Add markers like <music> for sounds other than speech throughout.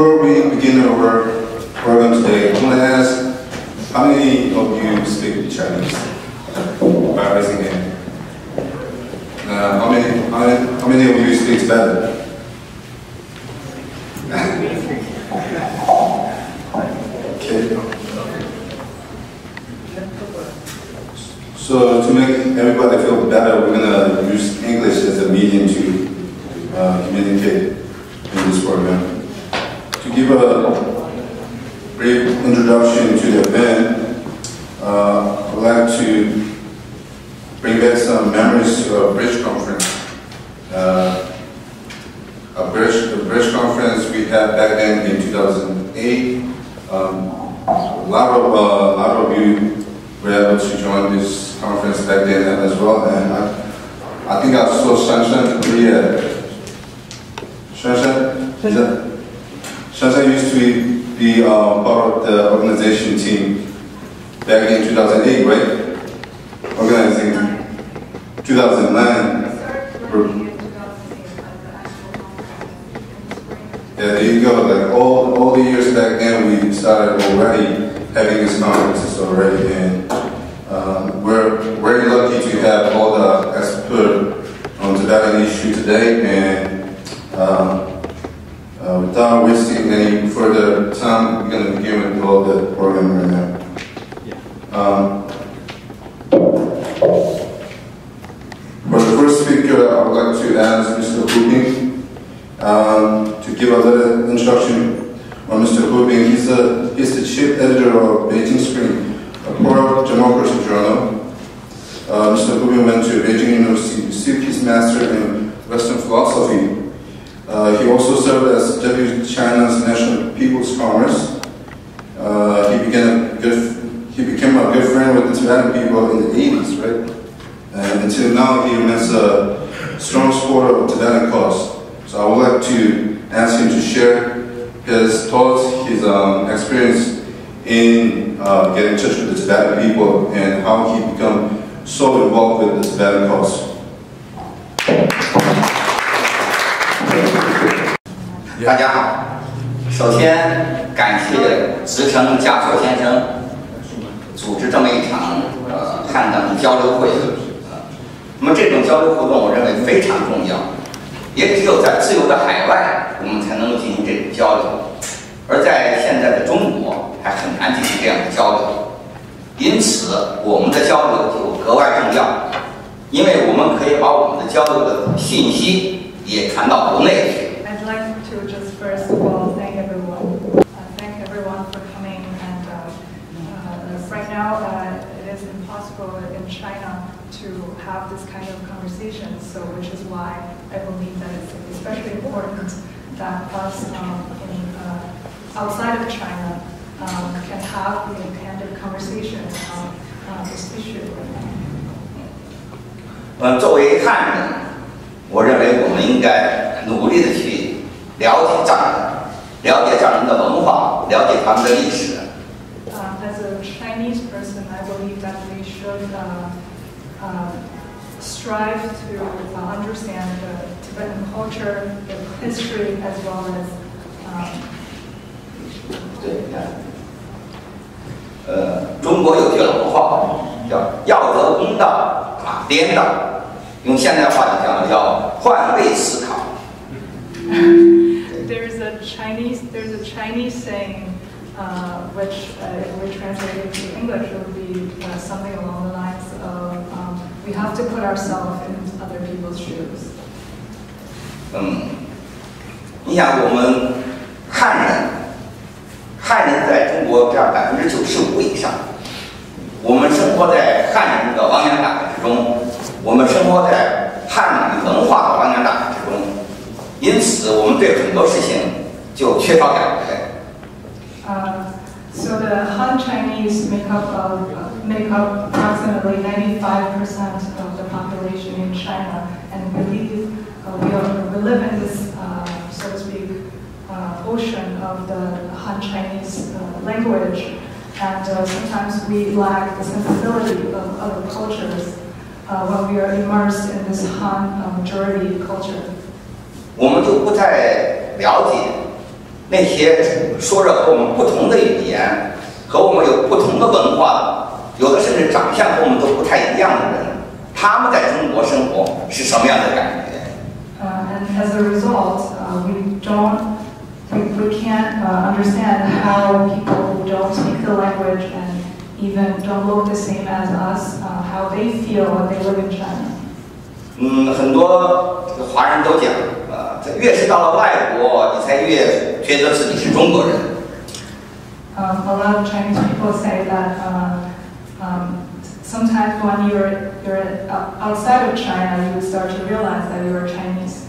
Before we begin our program today, I want to ask how many of you speak Chinese? By raising hand. Uh, how many? How many, how many of you speak okay. So to make everybody feel better, we're gonna use English as a medium to uh, communicate in this program. To give a brief introduction to the event, uh, I'd like to bring back some memories to a bridge conference. Uh, a bridge, bridge conference we had back then in 2008. Um, a lot of, uh, a lot of you were able to join this conference back then as well, and I, I think I saw Shanshan Korea. Shanshan, is that? Shanshan used to be uh, part of the organization team back in 2008, right? Organizing 2009. Yeah, there you go. Like all, all the years back then, we started already having these conferences already, and um, we're very lucky to have all the experts on the Tibetan issue today. And um, uh, without wasting any further time, we're going to begin with all the program right now. Um, for the first speaker, I would like to ask Mr. Hu Ping um, to give a little introduction on Mr. Hu Ping. He's, a, he's the chief editor of Beijing Spring, a pro-democracy journal. Uh, Mr. Hu Ping went to Beijing University to receive his master in Western philosophy. Uh, he also served as deputy China's National People's Congress. Uh, he, a good, he became a good friend with the Tibetan people in the 80s, right? And until now, he remains a strong supporter of Tibetan cause. So I would like to ask him to share his thoughts, his um, experience in uh, getting in touch with the Tibetan people and how he become so involved with the Tibetan cause. 大家好，首先感谢直城嘉硕先生组织这么一场呃汉等交流会。呃那么这种交流活动，我认为非常重要，也只有在自由的海外，我们才能够进行这种交流，而在现在的中国还很难进行这样的交流。因此，我们的交流就格外重要，因为我们可以把我们的交流的信息也传到国内去。first of all thank everyone, uh, thank everyone for coming. And uh, uh, right now, uh, it is impossible in China to have this kind of conversation. So, which is why I believe that it's especially important that us um, in, uh, outside of China um, can have a kind of conversation on uh, this issue. 呃，作为汉人，我认为我们应该努力的去了解藏人， 了解藏人的文化，了解他们的历史。Um, as a Chinese person, I believe that we should uh, uh, strive to uh, understand the Tibetan culture, the history, as well as um, 对，你看，呃，中国有句老话叫“要得公道，打颠倒”，用现代话讲叫叫换位思考。there's a Chinese there's a Chinese saying uh, which uh, if we translate it to English it would be uh, something along the lines of um, we have to put ourselves in other people's shoes. 嗯，你想我们汉人，汉人在中国占百分之九十五以上，我们生活在汉人的汪洋大海之中，我们生活在汉语文化的汪洋大海之中， 因此我们对很多事情就缺少感觉。 Uh, so the Han Chinese make up of, make up approximately 95% of the population in China, and we believe uh, we, are, we live in this, uh, so to speak, uh, ocean of the Han Chinese uh, language, and uh, sometimes we lack the sensibility of other cultures uh, when we are immersed in this Han uh, majority culture. 我们就不太了解那些说着和我们不同的语言，和我们有不同的文化，有的甚至长相和我们都不太一样的人，他们在中国生活是什么样的感觉？Uh, and as a result, uh, we don't, we, we can't uh, understand how people who don't speak the language and even don't look the same as us, uh, how they feel when they live in China. 嗯，很多华人都讲，呃，这越是到了外国，你才越觉得自己是中国人。Um, a lot of Chinese people say that uh, um, sometimes when you're, you're outside of China, you start to realize that you're Chinese.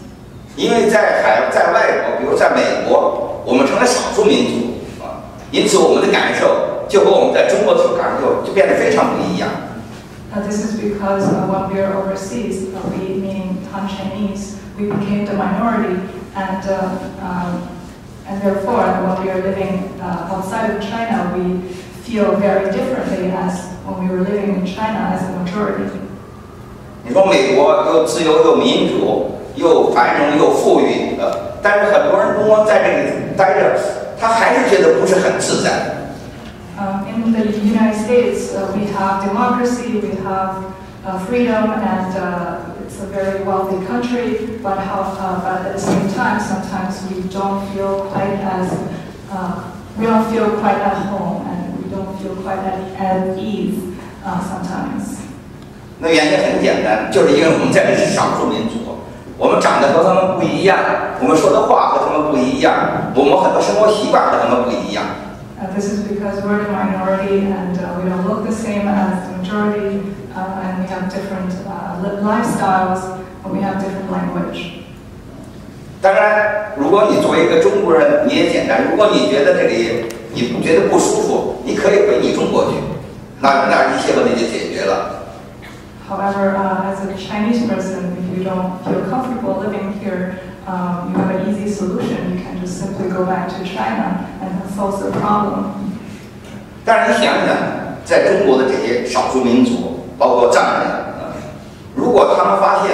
因为在海在外国，比如在美国，我们成了少数民族啊，因此我们的感受就和我们在中国所感受就变得非常不一样。Uh, this is because uh, when we are overseas, uh, we, meaning Han Chinese, we became the minority, and uh, um, and therefore, when we are living uh, outside of China, we feel very differently as when we were living in China as a majority. 你说美国又自由又民主又繁荣又富裕，呃，但是很多人中国在这里待着，他还是觉得不是很自在。 Um, in the United States, uh, we have democracy, we have uh, freedom, and uh, it's a very wealthy country. But, how, uh, but at the same time, sometimes we don't feel quite as uh, we don't feel quite at home, and we don't feel quite at, at ease uh, sometimes. 那原因很简单，就是因为我们在这是少数民族，我们长得和他们不一样，我们说的话和他们不一样，我们很多生活习惯和他们不一样。 Uh, this is because we're the minority, and uh, we don't look the same as the majority, uh, and we have different uh, li- lifestyles, and we have different language. 当然，如果你作为一个中国人，你也简单。如果你觉得这里你不觉得不舒服，你可以回你中国去，那那一切问题就解决了。 However, uh, as a Chinese person, if you don't feel comfortable living here, um, you have an easy solution. You can just simply go back to China and that solves the problem. 但是你想想，在中国的这些少数民族，包括藏人，啊， 如果他们发现，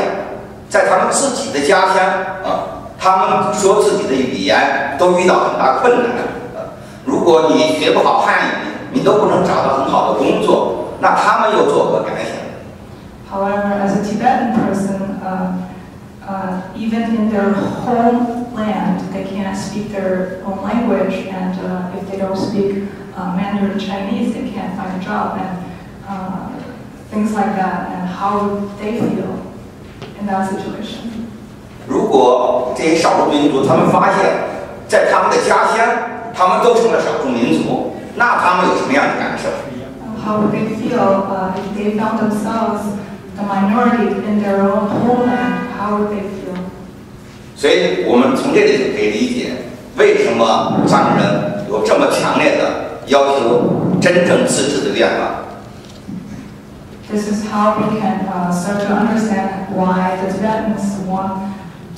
在他们自己的家乡啊，他们说自己的语言都遇到很大困难啊，如果你学不好汉语，你都不能找到很好的工作，那他们又作何感想？However, as a Tibetan person, uh, uh, even in their homeland, they can't speak their own language, and uh, if they don't speak uh, Mandarin Chinese, they can't find a job, and uh, things like that. And how would they feel in that situation? 如果这些少数民族他们发现，在他们的家乡，他们都成了少数民族，那他们有什么样的感受？Uh, How would they feel uh, if they found themselves the minority in their own homeland? How would they feel? 所以我们从这里就可以理解，为什么藏人有这么强烈的要求真正自治的愿望。This is how we can uh, start to understand why the Tibetans want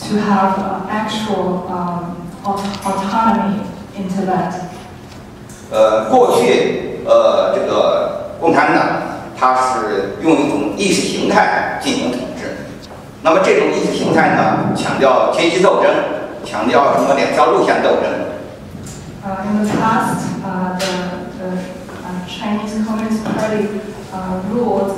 to have uh, actual um, aut- autonomy in Tibet. 呃，过去呃，这个共产党它是用一种意识形态进行统治，那么这种意识形态呢，强调阶级斗争，强调什么两条路线斗争。 Uh, in the past, uh, the, the uh, Chinese Communist Party uh, ruled uh,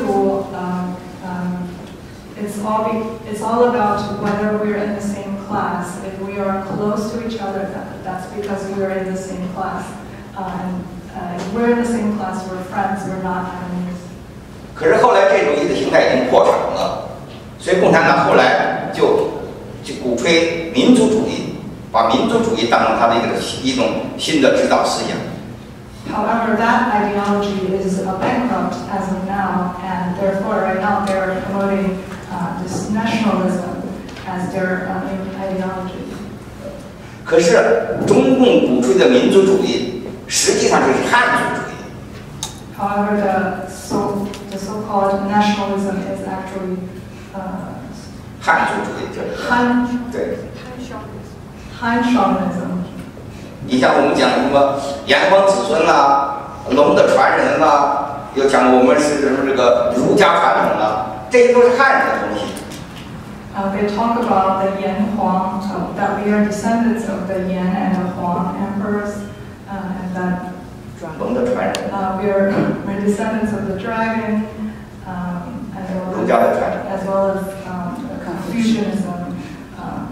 rule, um, um, it's all be, it's all about whether we're in the same class. If we are close to each other, that, that's because we're in the same class. Uh, and uh, if we're in the same class, we're friends. We're not enemies. 可是后来这种意识形态已经破产了，所以共产党后来就就鼓吹民族主义，把民族主义当成他的一个一种新的指导思想。However, that ideology is uh, bankrupt as of now, and therefore, right now, they're promoting uh, this nationalism as their uh, new ideology. 可是中共鼓吹的民族主义，实际上就是汉族主义。 However, the so the so-called nationalism is actually uh, 汉族主义就是， Han 对。 Han chauvinism. 你像我们讲什么炎黄子孙啦、龙的传人啦，又讲我们是什么这个儒家传统啦，这些都是汉人的东西。Uh, they talk about the Yan Huang, uh, that we are descendants of the Yan and the Huang emperors, uh, and that 龙的传人，uh, we are we're descendants of the dragon, um, as well 儒 as, 家的传人。as well as um, the Confucianism um,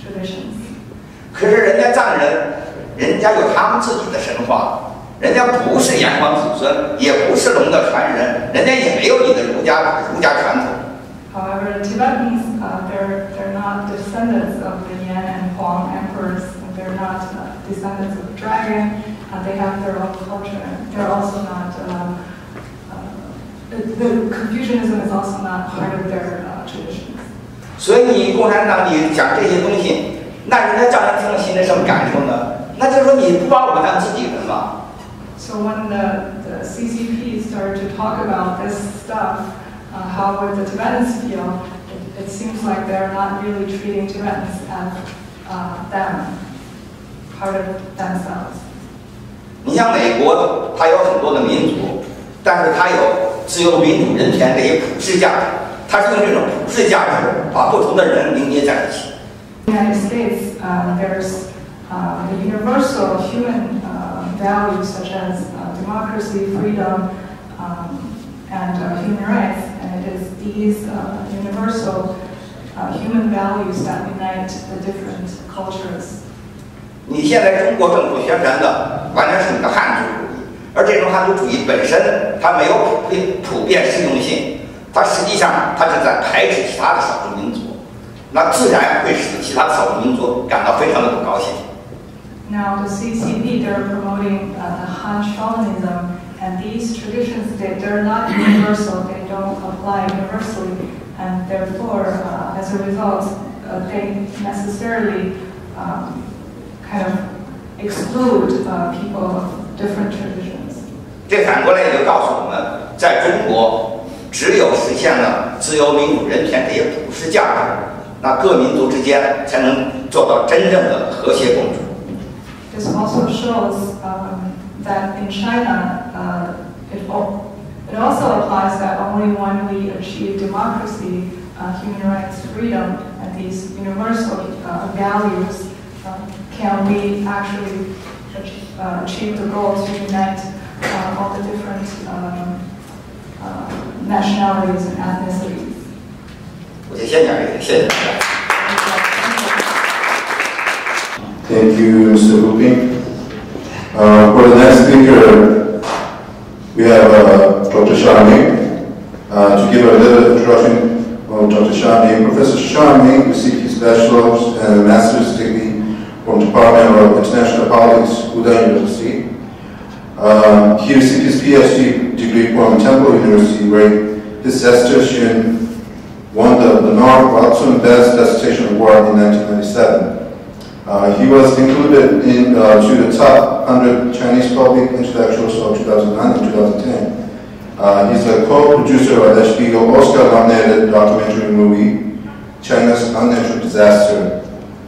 traditions. 可是人家藏人，人家有他们自己的神话，人家不是炎黄子孙，也不是龙的传人，人家也没有你的儒家儒家传统。However, Tibetans, uh, they're, they're not descendants of the Yan and Huang emperors, and they're not uh, descendants of the dragon, uh, they have their own culture, they're also not, um, uh, the, the Confucianism is also not part of their uh, traditions. 所以你共产党你讲这些东西，那人家藏人听了心里什么感受呢？那就是说你不把我们当自己人嘛。So when the, the CCP started to talk about this stuff, uh, how would the Tibetans feel? It, it seems like they're not really treating Tibetans as uh, them, part of themselves. 你像美国，它有很多的民族，但是它有自由、民主、人权这些普世价值，它是用这种普世价值把不同的人凝结在一起。The United States, uh, there's uh, the universal human uh, values such as uh, democracy, freedom, um, and uh, human rights. And it is these uh, universal uh, human values that unite the different cultures. 你现在中国政府宣传的完全是你的汉族主义，而这种汉族主义本身它没有普遍普遍适用性，它实际上它是在排斥其他的少数民族，那自然会使其他的少数民族感到非常的不高兴。 now, the CCP, they're promoting uh, the Han chauvinism, and these traditions, they, they're not universal, they don't apply universally, and therefore, uh, as a result, uh, they necessarily um, kind of exclude uh, people of different traditions. 这反过来也就告诉我们，在中国，只有实现了自由、民主、人权这些普世价值，那各民族之间才能做到真正的和谐共处。This also shows um, that in China, uh, it, al- it also applies that only when we achieve democracy, uh, human rights, freedom, and these universal uh, values, uh, can we actually ach- uh, achieve the goal to unite uh, all the different um, uh, nationalities and ethnicities. 我就先讲这个，谢谢大家。 Thank you, Mr. Huping. Uh, for the next speaker, we have uh, Dr. Xia Ming. Uh, to give a little introduction of Dr. Xia Ming, Professor Xia Ming received his bachelor's and master's degree from the Department of International Politics, Fudan University. Um, he received his PhD degree from Temple University, where his dissertation won the Bernard Watson Best Dissertation Award in 1997. Uh, he was included in uh, to the top 100 Chinese public intellectuals of 2009 and 2010. Uh, he's a co-producer of HBO Oscar-nominated documentary movie China's Unnatural Disaster.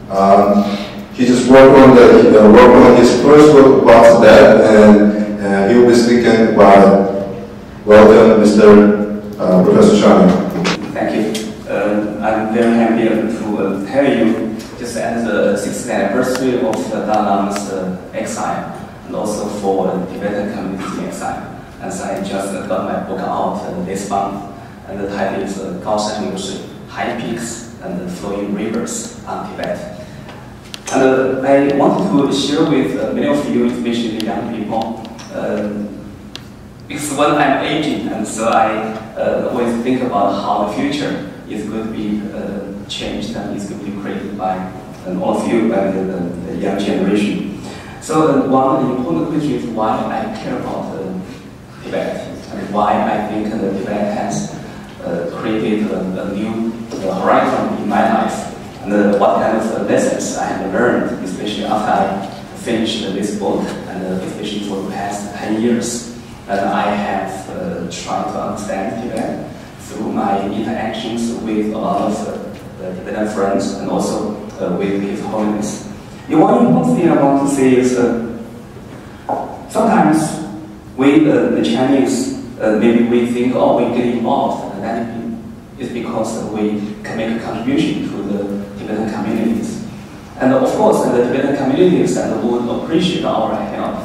Um, he just worked on the uh, worked on his first book about that, and uh, he will be speaking it. Welcome, Mr. Uh, Professor Xia Ming. Thank you. Uh, I'm very happy to uh, tell you just at the 60th anniversary of the Dalai Lama's uh, exile and also for the Tibetan community exile. As I just uh, got my book out uh, this month, and the title is uh, Gaoshan Liushui, High Peaks and Flowing Rivers on Tibet. And uh, I wanted to share with uh, many of you, especially young people, uh, because when I'm aging, and so I uh, always think about how the future is going to be uh, changed and is going to be created by uh, all of you and the, the young generation. So uh, one important question is why I care about uh, Tibet and why I think uh, Tibet has uh, created a, a new uh, horizon in my life and uh, what kind of uh, lessons I have learned, especially after I finished this book, and especially for the past 10 years. And I have tried to understand Tibet through my interactions with a lot of uh, Tibetan friends and also uh, with His Holiness. The one important thing I want to say is uh, sometimes we, uh, the Chinese, uh, maybe we think, oh, we get involved, and then it's because we can make a contribution to the Tibetan communities. And of course, the Tibetan communities and would appreciate our help.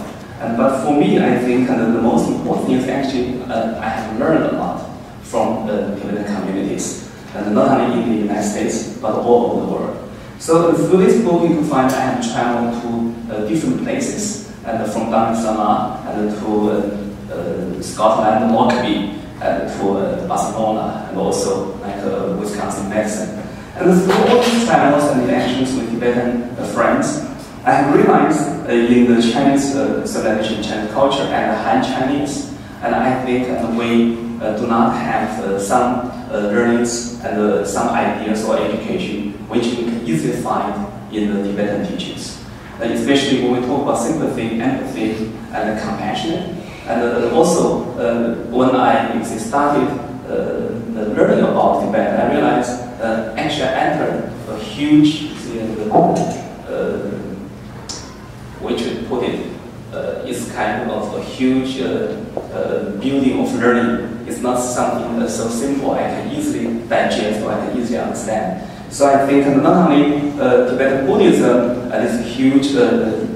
And, but for me, I think uh, the most important thing is actually uh, I have learned a lot from the Tibetan communities, and not only in the United States, but all over the world. So through this book, you can find I have traveled to uh, different places, and from and to uh, uh, Scotland, Mockney, and to Barcelona, and also like uh, Wisconsin, Madison. And through all these travels and interactions with Tibetan friends, I have realized in the Chinese civilization, Chinese culture, and Han Chinese, and I think we do not have some learnings and some ideas or education which we can easily find in the Tibetan teachings. Uh, especially when we talk about sympathy, empathy, and compassion. And uh, also, uh, when I started uh, learning about Tibet, I realized actually I entered a huge, which we put it, uh, is kind of a huge uh, uh, building of learning. It's not something uh, so simple I can easily digest or I can easily understand. So I think not only uh, Tibetan Buddhism uh, is a huge uh,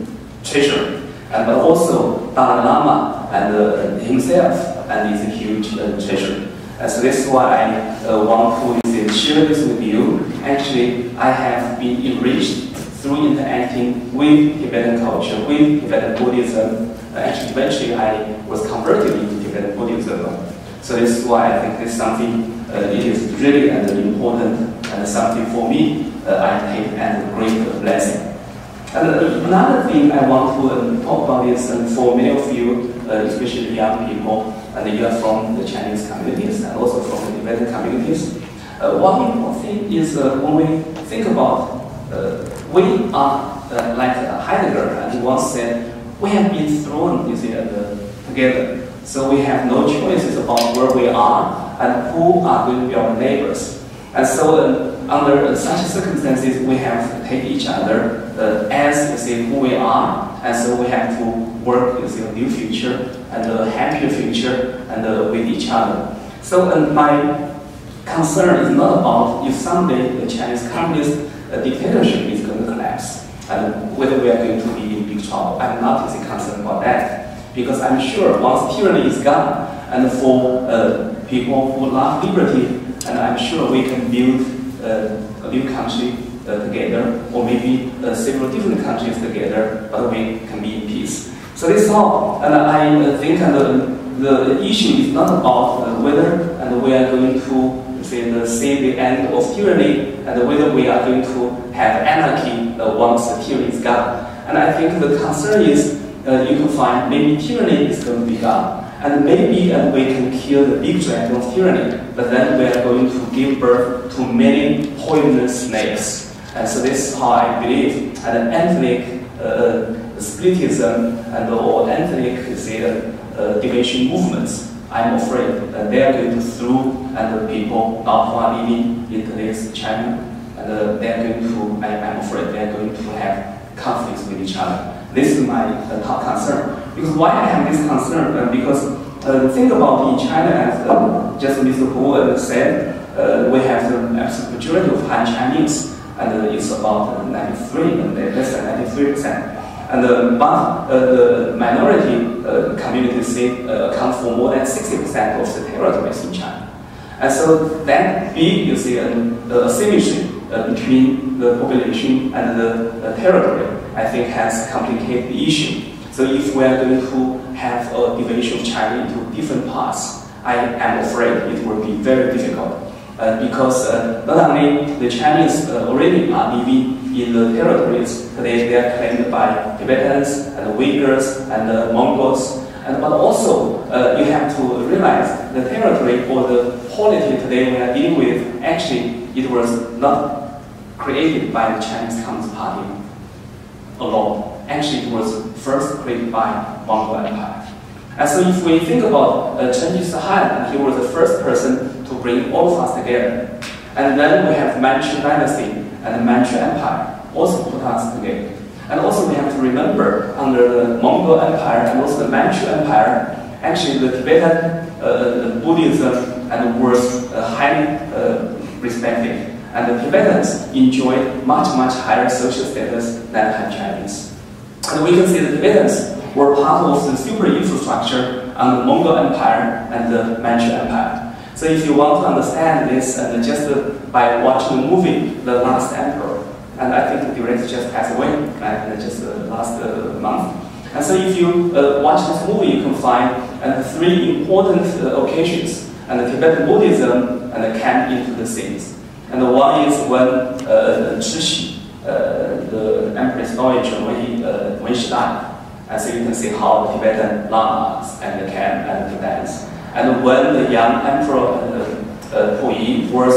treasure, and but also Dalai Lama and uh, himself and is a huge uh, treasure. Uh, so this is why I uh, want to share this with you. Actually, I have been enriched through interacting with Tibetan culture, with Tibetan Buddhism. Uh, actually, eventually I was converted into Tibetan Buddhism. So this is why I think this is something, uh, it is really uh, important and something for me uh, I take as a great blessing. And uh, another thing I want to um, talk about is um, for many of you, uh, especially young people, and you are from the Chinese communities and also from the Tibetan communities. Uh, one important thing is uh, when we think about, uh, we are like Heidegger, and once said, we have been thrown you see, together. So we have no choices about where we are and who are going to be our neighbors. And so uh, under such circumstances, we have to take each other uh, as you see who we are, and so we have to work with a new future and a happier future and uh, with each other. So uh, my concern is not about if someday the Chinese communist uh, dictatorship is going to collapse and whether we are going to be in big trouble. I'm not as concerned about that because I'm sure once tyranny is gone and for uh, people who love liberty, and I'm sure we can build uh, a new country uh, together, or maybe uh, several different countries together, but we can be in peace. So this is all, and I think the, the issue is not about whether and we are going to say the, see the end of tyranny and whether we are going to have anarchy uh, once the tyranny is gone. And I think the concern is uh, you can find maybe tyranny is going to be gone, and maybe uh, we can kill the big dragon tyranny, but then we are going to give birth to many poisonous snakes. And so this is how I believe. And ethnic uh, splitism and or ethnic say, uh, division movements, I'm afraid that they are going to throw and the people not who are living in today's China, and uh, they are going to, I, I'm afraid they are going to have conflicts with each other. This is my uh, top concern. Because why I have this concern? Uh, because uh, think about in China, as uh, just Mr. Hu uh, said, uh, we have the absolute majority of Han Chinese, and it's about 93, less than 93 percent. And but the minority communities account for more than 60% of the territories in China. And so that big, you see, an asymmetry between the population and the territory, I think has complicated the issue. So if we are going to have a division of China into different parts, I am afraid it will be very difficult. Uh, because uh, not only the Chinese uh, already are living in the territories today they are claimed by Tibetans and Uyghurs and Mongols, and, but also uh, you have to realize the territory or the polity today we are dealing with, actually it was not created by the Chinese Communist Party. Alone. Actually, it was first created by Mongol Empire. And so if we think about uh, Genghis Khan, he was the first person to bring all of us together. And then we have Manchu Dynasty and the Manchu Empire also put us together. And also we have to remember under the Mongol Empire and also the Manchu Empire, actually the Tibetan uh, Buddhism and was uh, highly uh, respected. And the Tibetans enjoyed much, much higher social status than Han Chinese. And we can see the Tibetans were part of the super infrastructure on the Mongol Empire and the Manchu Empire. So if you want to understand this, and just by watching the movie, The Last Emperor, and I think the director just passed away, right, just uh, last uh, month. And so if you uh, watch this movie, you can find uh, three important uh, occasions, and the Tibetan Buddhism and came into the scenes. And the one is when uh, Cixi, uh, the empress dowager, when, he, uh, when she died. And so you can see how the Tibetan lamas and the came and to dance. And when the young emperor uh, uh, Puyi was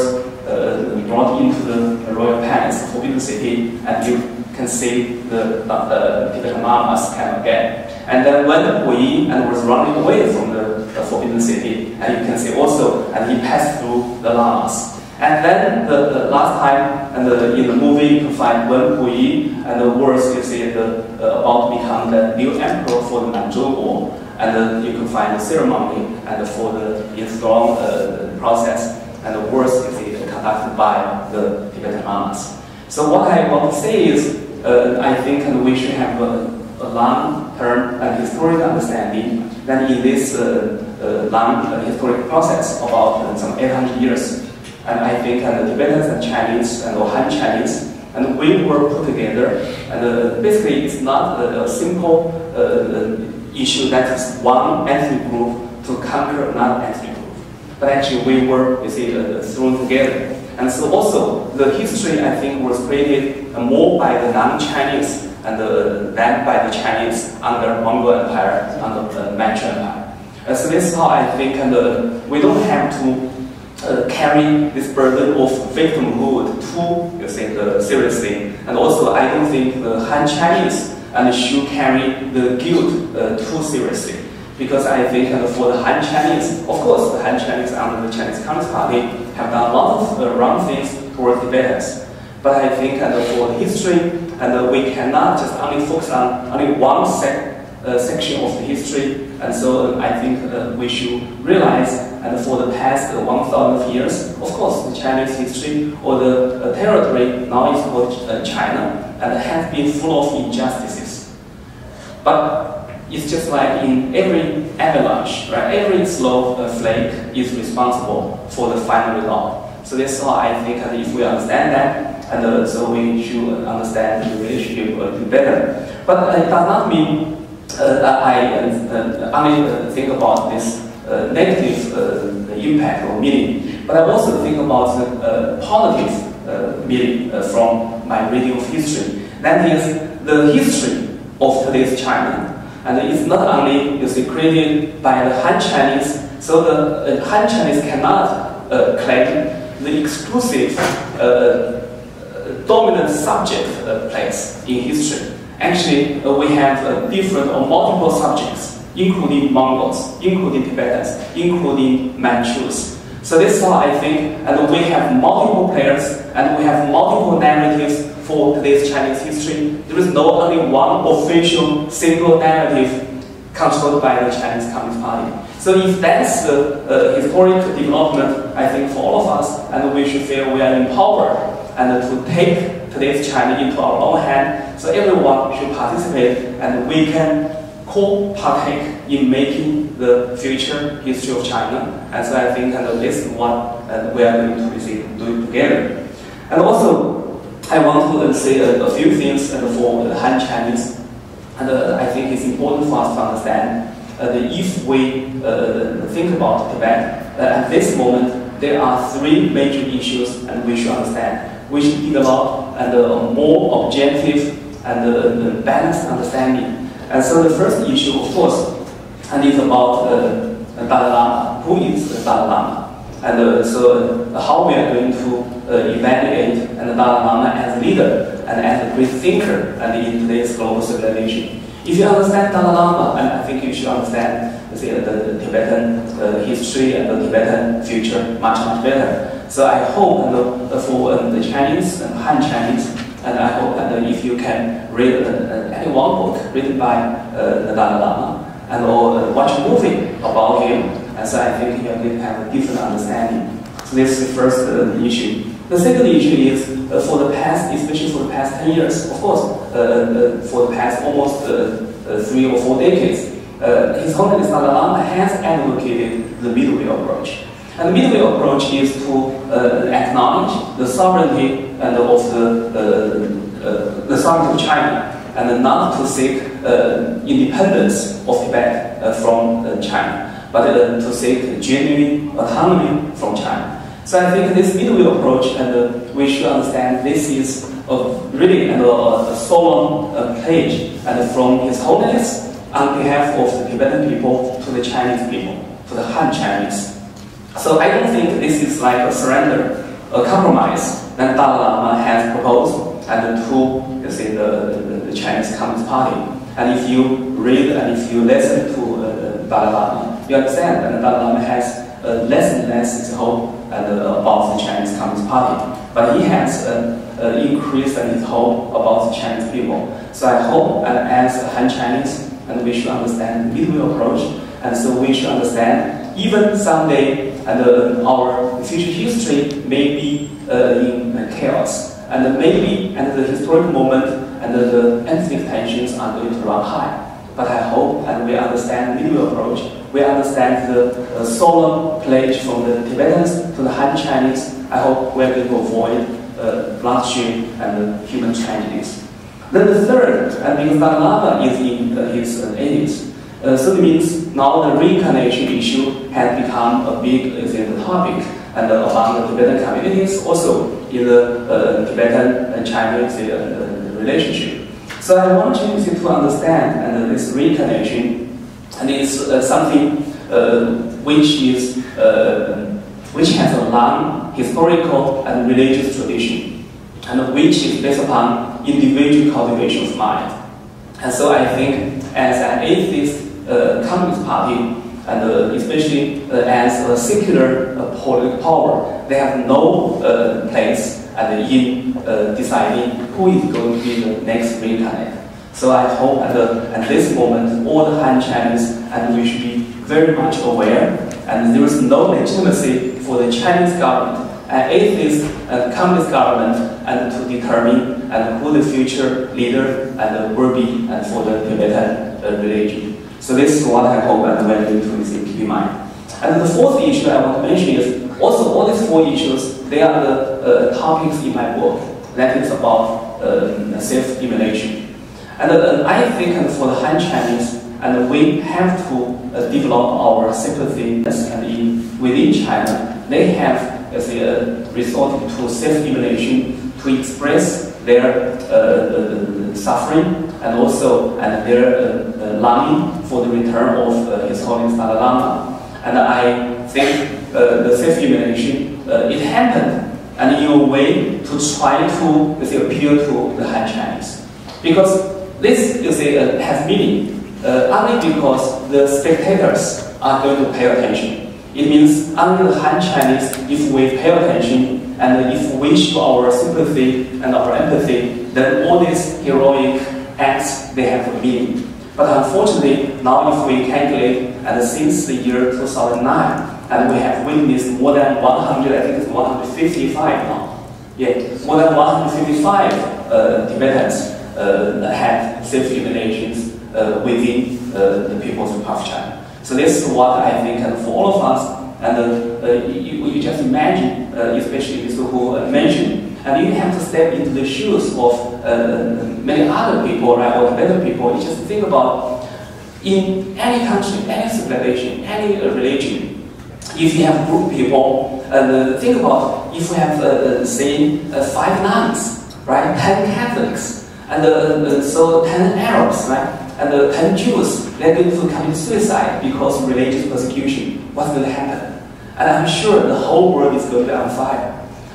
uh, brought into the royal palace, Forbidden City, and you can see the uh, Tibetan lamas came again. And then when Puyi and was running away from the, the Forbidden City, and you can see also, and he passed through the lamas. And then the, the last time, and the, in the movie, you can find Wen Puyi and the words you see the, uh, about become the new emperor for the Manchukuo, and then you can find the ceremony and for the installed uh, process, and the words you see conducted by the Tibetan lamas. So what I want to say is, uh, I think we should have a, a long-term and historic understanding that in this uh, uh, long uh, historic process about some 800 years, and I think uh, the Tibetans and Chinese and Han Chinese, and we were put together. And uh, basically, it's not a, a simple uh, issue that is one ethnic group to conquer another ethnic group. But actually, we were, you see, uh, thrown together. And so also, the history, I think, was created more by the non-Chinese and uh, by the Chinese under Mongol Empire, under the Manchu Empire. And so this is how I think, and uh, we don't have to uh, carry this burden of victimhood too, you see, the seriously. And also, I don't think the Han Chinese and should carry the guilt uh, too seriously. Because I think uh, for the Han Chinese, of course, the Han Chinese under the Chinese Communist Party have done a lot of uh, wrong things towards Tibetans. But I think uh, for the history, and uh, we cannot just only focus on only one sec section of the history. And so I think we should realize and for the past 1,000 years, of course, the Chinese history or the uh, territory now is called uh, China and has been full of injustices. But it's just like in every avalanche, right? Every slow uh, flake is responsible for the final result. So that's why I think if we understand that, and uh, so we should understand the relationship better. But it does not mean uh, that I uh, only think about this uh, negative uh, impact or meaning, but I also think about the uh, positive meaning from my reading of history. That is the history of today's China. And it's not only you see, created by the Han Chinese, so the uh, Han Chinese cannot uh, claim the exclusive uh, dominant subject place in history. Actually, we have different or multiple subjects including Mongols, including Tibetans, including Manchus. So this is why I think, and we have multiple players, and we have multiple narratives for today's Chinese history. There is no only one official single narrative controlled by the Chinese Communist Party. So if that's the uh, historic development, I think for all of us, and we should feel we are empowered and to take today's China into our own hand. So everyone should participate, and we can co-partake in making the future history of China. And so I think and this is what uh, we are going to do together. And also, I want to uh, say a, a, few things uh, for the Han Chinese. And uh, I think it's important for us to understand uh, that if we uh, think about Tibet, at this moment, there are three major issues and we should understand. We should develop and, a more objective and balanced understanding and so the first issue, of course, and it's about uh, Dalai Lama. Who is the Dalai Lama? And uh, so uh, how we are going to uh, evaluate and Dalai Lama as leader. and as a great thinker and in today's global civilization. If you understand Dalai Lama, and I think you should understand the, the Tibetan uh, history and the Tibetan future much, much better. So I hope and, for the Chinese and Han Chinese, and I hope that uh, if you can read uh, uh, any one book written by the Dalai Lama, and or watch a movie about him, and so I think you to have a different understanding. So this is the first issue. The second issue is uh, for the past, especially for the past 10 years, of course, uh, uh, for the past almost three or four decades, His Holiness Dalai Lama has advocated the middle way approach. And the middle way approach is to acknowledge the sovereignty and of the, the sovereignty of China and not to seek uh, independence of Tibet uh, from uh, China, but to seek genuine autonomy from China. So I think this middle approach, and uh, we should understand this is a really and a, a solemn uh, pledge, and from His Holiness on behalf of the Tibetan people to the Chinese people, to the Han Chinese. So I don't think this is like a surrender, a compromise that Dalai Lama has proposed, and to you see the, the, the Chinese Communist Party. And if you read and if you listen to uh, Dalai Lama, you understand that Dalai Lama has uh, less and less his hope and, uh, about the Chinese Communist Party. But he has uh, increased his hope about the Chinese people. So I hope, and as Han Chinese, and we should understand the middle approach, and so we should understand even someday and uh, our future history may be uh, in chaos, and maybe at the historic moment and the ethnic tensions are going to run high. But I hope and we understand the middle approach. We understand the uh, solemn pledge from the Tibetans to the Han Chinese. I hope we're going to avoid uh, bloodshed and human tragedies. Then the third, and because Dalai Lama is in uh, his uh, 80s, uh, so it means now the reincarnation issue has become a big uh, topic and uh, among the Tibetan communities, also in the uh, Tibetan and Chinese uh, relationship. So I want you to understand and this reincarnation and it's uh, something uh, which is uh, which has a long historical and religious tradition and which is based upon individual cultivation of mind. And so I think as an atheist uh, communist party and uh, especially uh, as a secular political power, they have no place in uh, deciding who is going to be the next reincarnate. So I hope at, the, at this moment, all the Han Chinese, and we should be very much aware, and there is no legitimacy for the Chinese government, an atheist and communist government, and to determine and who the future leader and will be and for the Tibetan uh, religion. So this is what I hope and we're going to keep in mind. And the fourth issue I want to mention is also all these four issues they are the uh, topics in my book. That is about uh, self-immolation. And uh, I think for the Han Chinese, and we have to uh, develop our sympathy and in, within China, they have as a resort to self-immolation to express their uh, suffering and also and their longing for the return of His Holiness Dalai Lama. And I think the self-immolation uh, it happened and in a way to try to say, appeal to the Han Chinese. Because this you see, uh, has meaning uh, only because the spectators are going to pay attention. It means only the Han Chinese, if we pay attention and if we show our sympathy and our empathy, then all these heroic acts, they have a meaning. But unfortunately, now if we calculate, and since the year 2009, and we have witnessed more than 100, I think it's 155 now. Yeah, more than 155 uh, Tibetans uh, had self-immolations uh, within uh, the People's Republic of China. So this is what I think, and for all of us, and uh, uh, you, you, just imagine, especially those who mentioned, and you have to step into the shoes of many other people, right, or better people. You just think about in any country, any civilization, any religion, if you have group people, uh, think about if we have, uh, say, uh, five nuns, right, ten Catholics, and uh, so ten Arabs, right, and the ten Jews, they're going to commit suicide because of religious persecution. What's going to happen? And I'm sure the whole world is going to be on fire.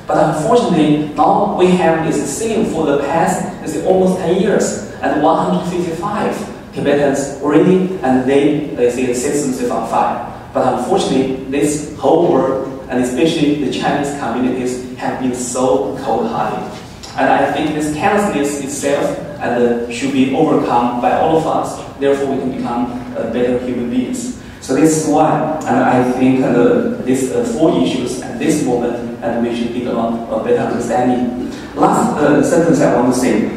But unfortunately, now we have this same for the past let's almost 10 years, and 155 Tibetans already, and they, they say, set themselves on fire. But unfortunately, this whole world, and especially the Chinese communities, have been so cold-hearted. And I think this carelessness itself and, uh, should be overcome by all of us. Therefore, we can become uh, better human beings. So this is why, and I think uh, these uh, four issues at this moment, and we should develop a better understanding. Last uh, sentence I want to say,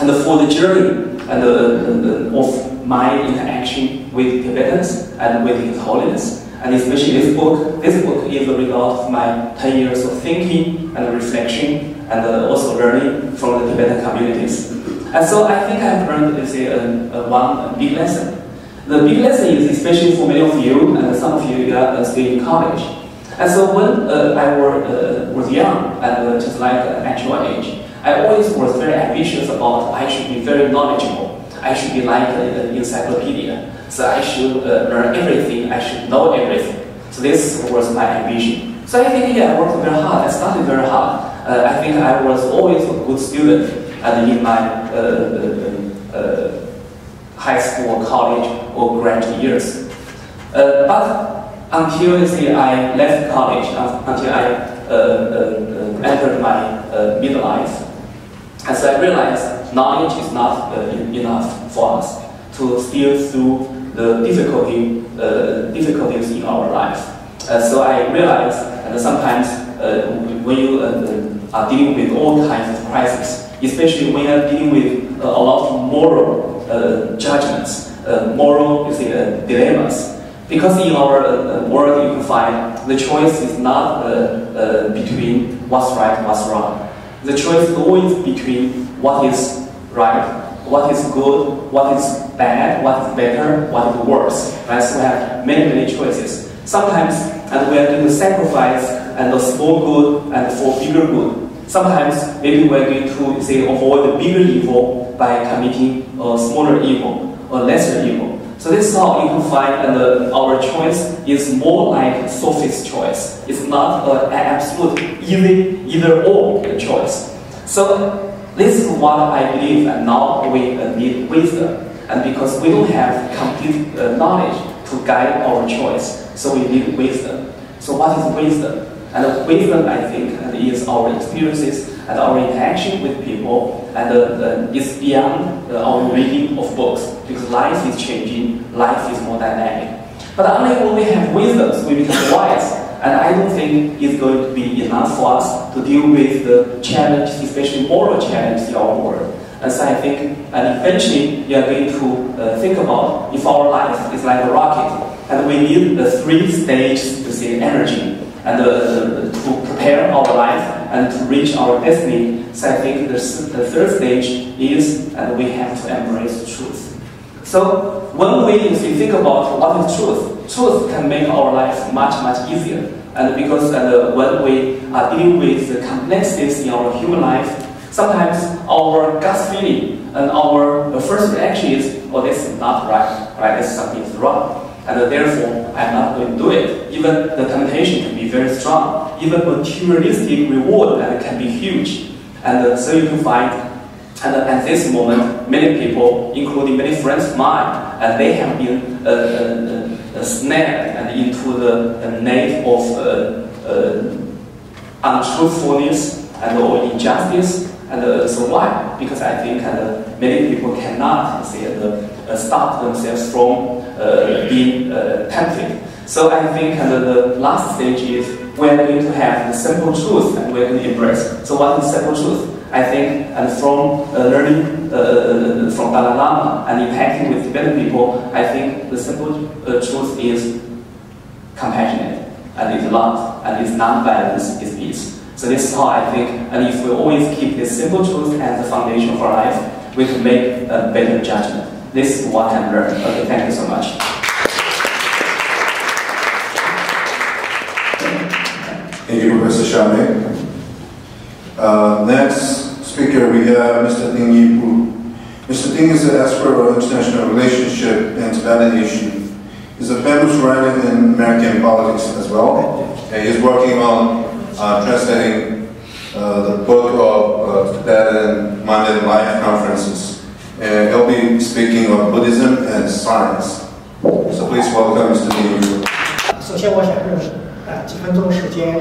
and for the journey and uh, of my interaction with Tibetans and with His Holiness, and especially this book. This book is a result of my 10 years of thinking and reflection and uh, also learning from the Tibetan communities. And so I think I've learned let's say, uh, one big lesson. The big lesson is especially for many of you and some of you are still in college. And so when uh, I were, uh, was young and uh, just like uh, at your age, I always was very ambitious about I should be very knowledgeable. I should be like an encyclopedia. So I should uh, learn everything, I should know everything. So this was my ambition. So I think yeah, I worked very hard, I studied very hard. Uh, I think I was always a good student and in my uh, uh, uh high school, college, or graduate years. Uh, but until I left college, until I entered my midlife, so I realized knowledge is not enough for us to steer through the difficulty, uh, difficulties in our life. Uh, so I realized that sometimes uh, when you uh, are dealing with all kinds of crises, especially when you're dealing with uh, a lot of moral uh, judgments, uh, moral you see, uh, dilemmas, because in our uh, world you can find the choice is not between what's right and what's wrong. The choice is always between what is right what is good, what is bad, what is better, what is worse. Right? So we have many, many choices. Sometimes, and we are going to sacrifice and small good and for bigger good. Sometimes, maybe we are going to say avoid the bigger evil by committing a smaller evil, a lesser evil. So this is how you can find and our choice is more like Sophie's choice. It's not an absolute easy either or choice. So this is what I believe, and now we need wisdom. And because we don't have complete uh, knowledge to guide our choice, so we need wisdom. So what is wisdom? And wisdom, I think, is our experiences and our interaction with people, and uh, it's beyond our reading of books, because life is changing, life is more dynamic. But only when we have wisdom, we become wise, and I don't think it's going to be enough for us to deal with the challenge, especially moral challenge in our world. And so I think, and eventually we are going to uh, think about if our life is like a rocket, and we need the three stages to see energy, and uh, to prepare our life and to reach our destiny. So I think the, the third stage is, and we have to embrace truth. So when we think about what is truth, truth can make our life much, much easier. And because uh, when we are dealing with the complexities in our human life, sometimes our gut feeling and our first reaction is, oh, this is not right, right, this something is wrong. And therefore, I'm not going to do it. Even the temptation can be very strong. Even materialistic reward can be huge. And uh, so you can find, and uh, at this moment, many people, including many friends of mine, and they have been uh, uh, uh, and into the net of uh, untruthfulness and or injustice. And so why? Because I think many people cannot stop themselves from being tempted. So I think the last stage is we're going to have the simple truth and we're going to embrace. So what is simple truth? I think, and from uh, learning uh, uh, from Dalai Lama and impacting with Tibetan people, I think the simple uh, truth is compassionate, and is love, and is non-violence, is peace. So this is how I think, and if we always keep this simple truth as the foundation of our life, we can make a better judgment. This is what I learned. Okay, thank you so much. Thank you, Professor Xia Ming. Uh, next speaker, we have Mr. Ding Yipu. Mr. Ding is an expert on international relationship and Tibetan issue. He's a famous writer in American politics as well. And he's working on uh, translating uh, the book of uh, Tibetan Mind and Life Conferences. And he'll be speaking of Buddhism and science. So please welcome Mr. Li. 首先，我想用呃几分钟时间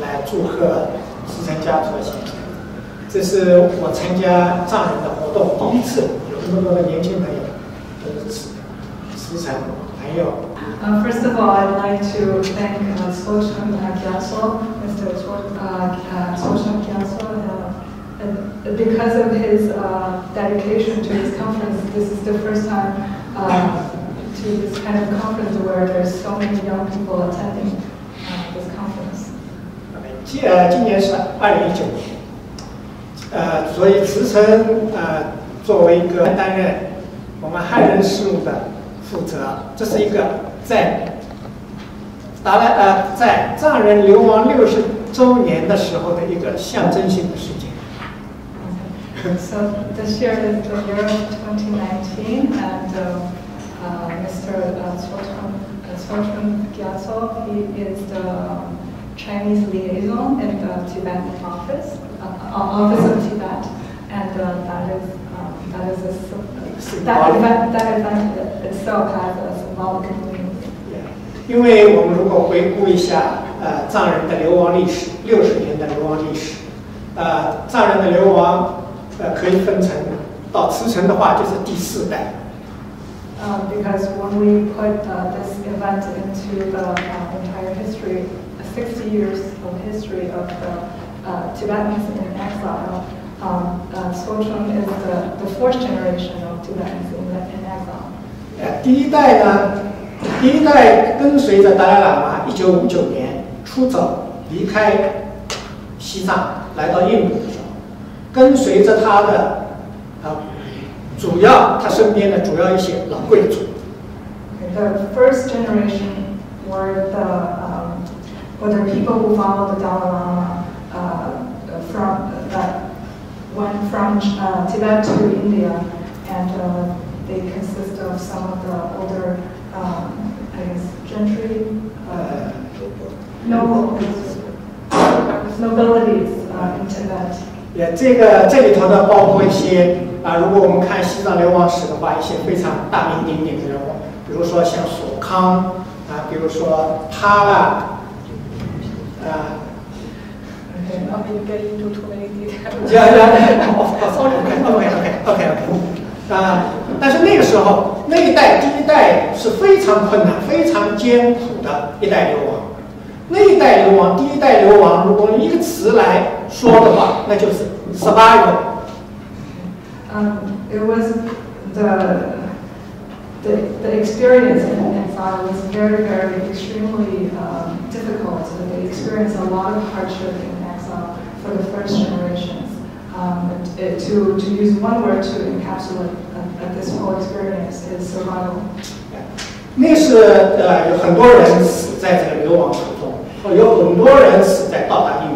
来祝贺石成家族先生。这是我参加藏人的活动第一次，有这么多的年轻朋友都是石石成还有 Uh, first of all, I'd like to thank uh, Socham Gyatso, Mr. Socham because of his dedication to this conference, this is the first time uh, to this kind of conference where there's so many young people attending uh, this conference. 今呃今年是二零一九年，呃，所以慈诚呃作为一个担任我们汉人事务的负责，这是一个在达赖呃在藏人流亡六十周年的时候的一个象征性的事件。So this year is the year of 2019, and uh, uh, Mr. uh, Socham uh, Socham Gyatso, he is the um, Chinese liaison in the Tibetan office, uh, uh, office of Tibet, and uh, that is um, that is a, sy- that event that event itself has a symbolic meaning. 因为我们如果回顾一下，呃，藏人的流亡历史，六十年的流亡历史，呃，藏人的流亡， 呃，可以分成到慈城的话就是第四代，Um, because when we put uh, this event into the uh, entire history, uh, 60 years of history of the uh, Tibetans in exile, um, uh, Sochum is the, the fourth generation of Tibetans in, in exile. 呃，第一代呢，第一代跟随着达赖喇嘛一九五九年出走离开西藏，来到印度跟随着他的啊，主要他身边的主要一些老贵族。 The first generation were the, um, were the people who followed the Dalai Lama uh, from, that went from uh, Tibet to India, and uh, they consist of some of the older, um, I guess, gentry, 呃 uh,，noble, nobilities uh, in Tibet. 也这个这里头呢，包括一些啊，如果我们看西藏流亡史的话，一些非常大名鼎鼎的人物，比如说像索康啊，比如说他啦，啊，Okay, not going to get into too many details. 呀呀，OK OK OK OK OK，啊，但是那个时候那一代第一代是非常困难、非常艰苦的一代流亡。那一代流亡，第一代流亡，如果用一个词来说的话，那就是 survival。 Um, it was the, the, the experience in exile was very, very extremely um, difficult. They experienced a lot of hardship in exile for the first generations. Um, and it, to, to use one word to encapsulate uh, uh, this whole experience is survival. 那是呃有很多人死在这个流亡途中，哦，有很多人死在到达印度以后。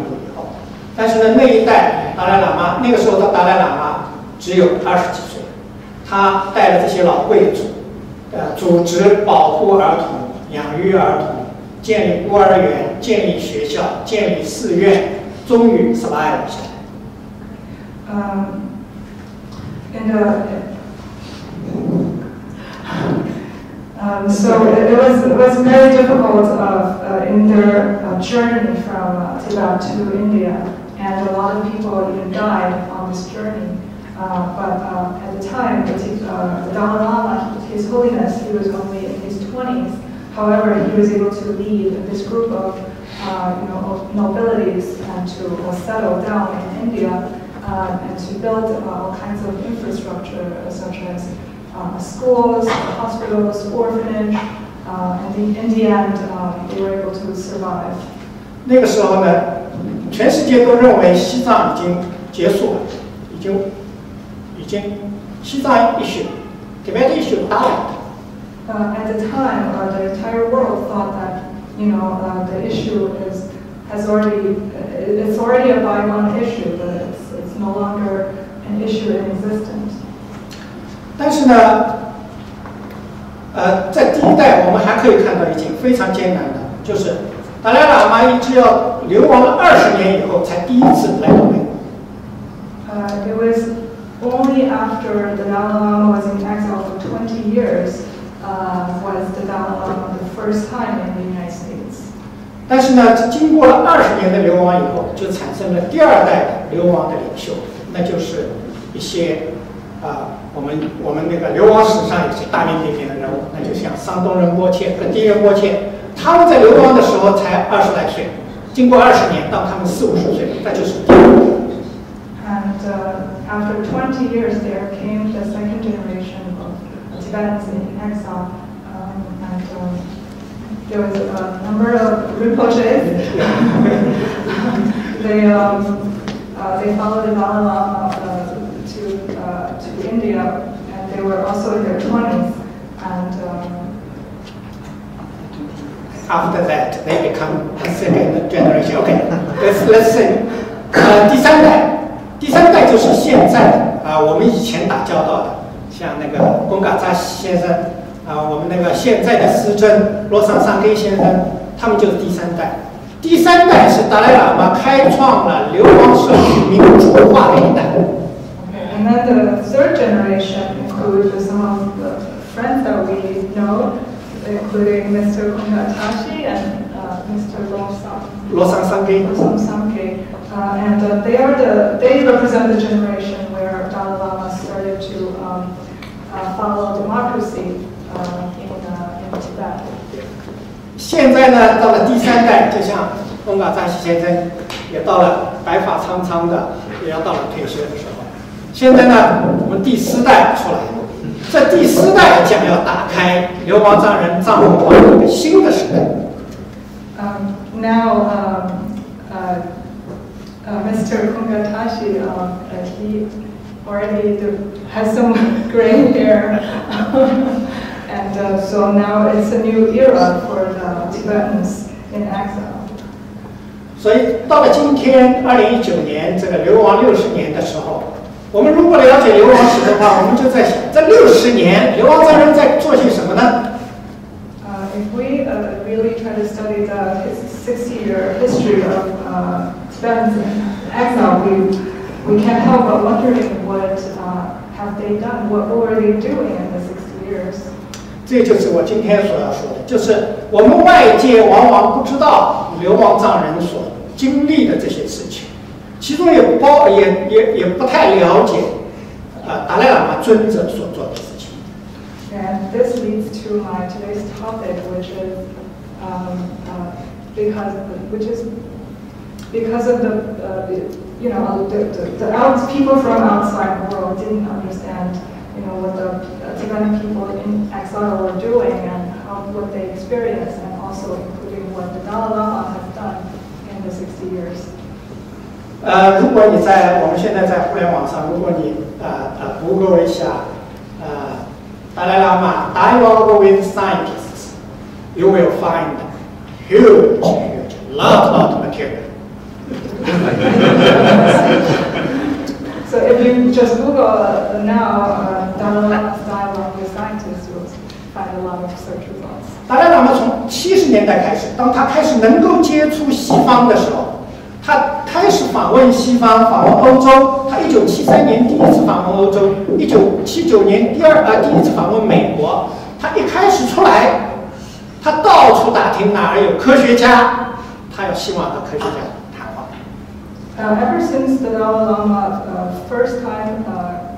但是呢，那一代达赖喇嘛那个时候的达赖喇嘛只有二十几岁，他带着这些老贵族，呃，组织保护儿童、养育儿童，建立孤儿园、建立学校、建立寺院，终于 survive 下来。Um, in the, um, so it it was, it was very difficult of, uh, in their uh, journey from uh, Tibet to India, and a lot of people even died on this journey. Uh, but uh, at the time, the, uh, Dalai Lama, His Holiness, he was only in his 20s. However, he was able to lead this group of uh, you know, nobilities and to uh, settle down in India um, and to build uh, all kinds of infrastructure, such as schools, hospitals, orphanage, and in, in the end, they were able to survive. 全世界都认为西藏已经结束了，已经已经西藏 issue、Tibet issue died。Uh, at the time, uh, the entire world thought that you know uh, the issue is has already uh, it's already a bygone issue, but it's, it's no longer an issue in existence. 但是呢，呃，在第一代我们还可以看到一件非常艰难的，就是达赖喇嘛一直要流亡了二十年以后，才第一次来到美国。Uh, it was only after the Dalai Lama was in exile for 20 years uh, was the Dalai Lama the first time in the United States. 但是呢，经过了二十年的流亡以后，就产生了第二代的流亡的领袖，那就是一些啊、我们我们那个流亡史上有些大名鼎鼎的人物，那就像桑东仁波切和低仁波切，他们在流亡的时候才二十来岁，经过二十年，当他们四五十岁，那就是第二代。And uh, after 20 years, there came the second generation of Tibetans in exile, um, and uh, there was a number of Rinpoches. <laughs> they um, uh, they followed the Dalai Lama to uh, to India, and they were also in their 20s. After that, they become a second generation. Okay, let's let's say，呃，第三代，第三代就是现在啊、我们以前打交道的，像那个贡嘎扎西先生啊、我们那个现在的师尊罗桑桑根先生，他们就是第三代。第三代是达赖喇嘛开创了流亡社区民主化的一代。And then the third generation includes some of the friends that we know, including Mr. Kungatashi and uh, Mr. Losam. 罗桑桑根，Losam Samke. Uh, and uh, they are the, they represent the generation where Dalai Lama started to um, uh, follow democracy uh, in, uh, in Tibet. 现在呢，到了第三代，就像贡嘎扎西先生，也到了白发苍苍的，也要到了退休的时候。现在呢，我们第四代出来了，这第四代将要打开流亡藏人藏文化的一个新的时代。Um, now, um, uh, uh, Mr. Kungatashi, um, uh, he already has some gray hair. and uh, so now it's a new era for the Tibetans in exile. 所以到了今天，二零一九年这个流亡六十年的时候，我们如果了解流亡史的话，我们就在想，这六十年流亡藏人在做些什么呢？Uh, if we uh, really try to study the sixty-year history of uh, exile, we, we can't help but wondering what uh, have they done, what, were they doing in the 60 years. 这就是我今天所要说的，就是我们外界往往不知道流亡藏人所经历的这些事情，其中也包也也也不太了解，呃，达赖喇嘛尊者所做的事情。 And this leads to my today's topic, which is um, uh, because which is because of the, uh, the you know the, the, the out, people from outside the world didn't understand you know what the uh, Tibetan people in exile were doing and how, what they experienced, and also including what the Dalai Lama has done in the 60 years. 呃，如果你在我们现在在互联网上，如果你呃呃 Google 一下呃达赖喇嘛 dialogue with scientists, you will find huge, huge, lot, lot material. So if you just Google uh, now uh, dialogue with scientists, you'll find a lot of search results. 达赖喇嘛从七十年代开始，当他开始能够接触西方的时候，他开始访问西方，访问欧洲。他一九七三年第一次访问欧洲，一九七九年第二呃第一次访问美国。他一开始出来，他到处打听哪儿有科学家，他要希望和科学家谈话。Uh, ever since the Dalai Lama uh, first time uh,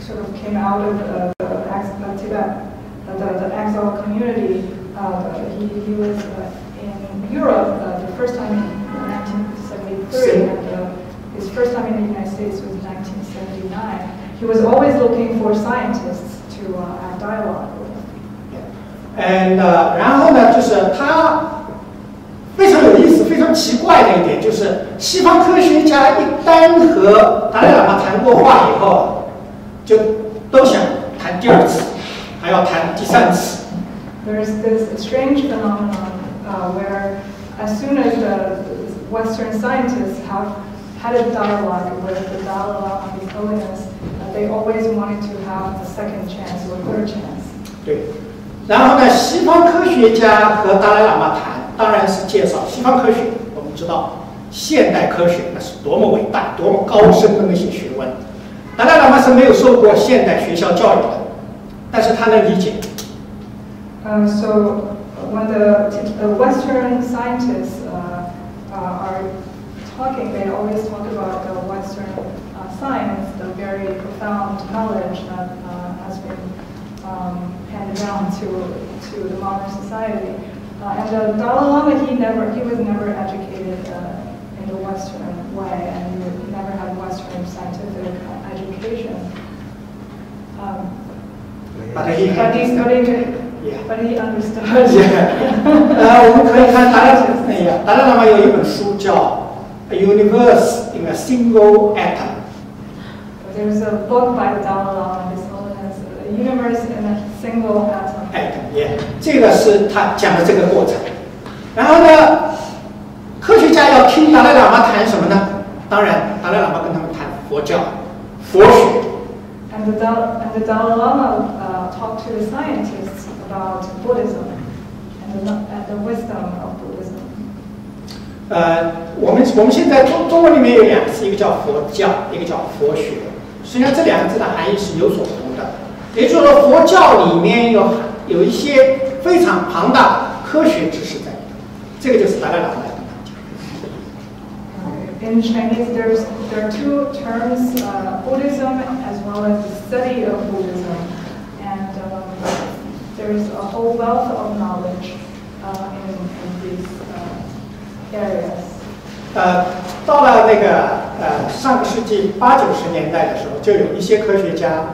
sort of came out of the ex- uh, Tibet, uh, the, the exile community, uh, he, he was uh, in Europe uh, the first time in 1973, and uh, his first time in the United States was 1979. He was always looking for scientists to uh, have dialogue with. And 呃，然后呢，就是他非常有意思、非常奇怪的一点，就是西方科学家一旦和达赖喇嘛谈过话以后，就都想谈第二次，还要谈第三次。 There's this strange phenomenon uh, where as soon as the Western scientists have had a dialogue with the Dalai Lama, His Holiness, uh, they always wanted to have a second chance or third chance. 对，然后呢，西方科学家和达赖喇嘛谈， 当然是介绍西方科学。我们知道现代科学那是多么伟大、多么高深的那些学问。达赖喇嘛是没有受过现代学校教育的，但是他能理解。 Uh, so when the, the Western scientists uh, uh, are talking, they always talk about the Western uh, science, the very profound knowledge that uh, has been um, handed down to, to the modern society. Uh, and the Dalai Lama, he never, he was never educated uh, in the Western way, and he never had Western scientific uh, education. Um, But he but he studied, Yeah. but he understood. 呃，我们可以看达赖，哎呀，达赖喇嘛有一本书叫《A Universe in a Single Atom》。There's a book by the Dalai Lama, His Holiness, The Universe in a Single Atom. 哎，也，这个是他讲的这个过程。然后呢，科学家要听达赖喇嘛谈什么呢？当然，达赖喇嘛跟他们谈佛教、佛学。And the, Dal- and the Dalai Lama uh, talked to the scientists about Buddhism and the, kno- and the wisdom of Buddhism. 呃，我们我们现在中中文里面有两个字，一个叫佛教，一个叫佛学。实际上这两个字的含义是有所不同的。也就是说，佛教里面有有一些非常庞大的科学知识在里头，这个就是达赖喇嘛来跟他们讲。 In Chinese, there's, there are two terms, uh, Buddhism as well as the study of Buddhism. There's a whole wealth of knowledge uh, in, in these uh, areas. 呃，到了那个呃上个世纪八九十年代的时候，就有一些科学家，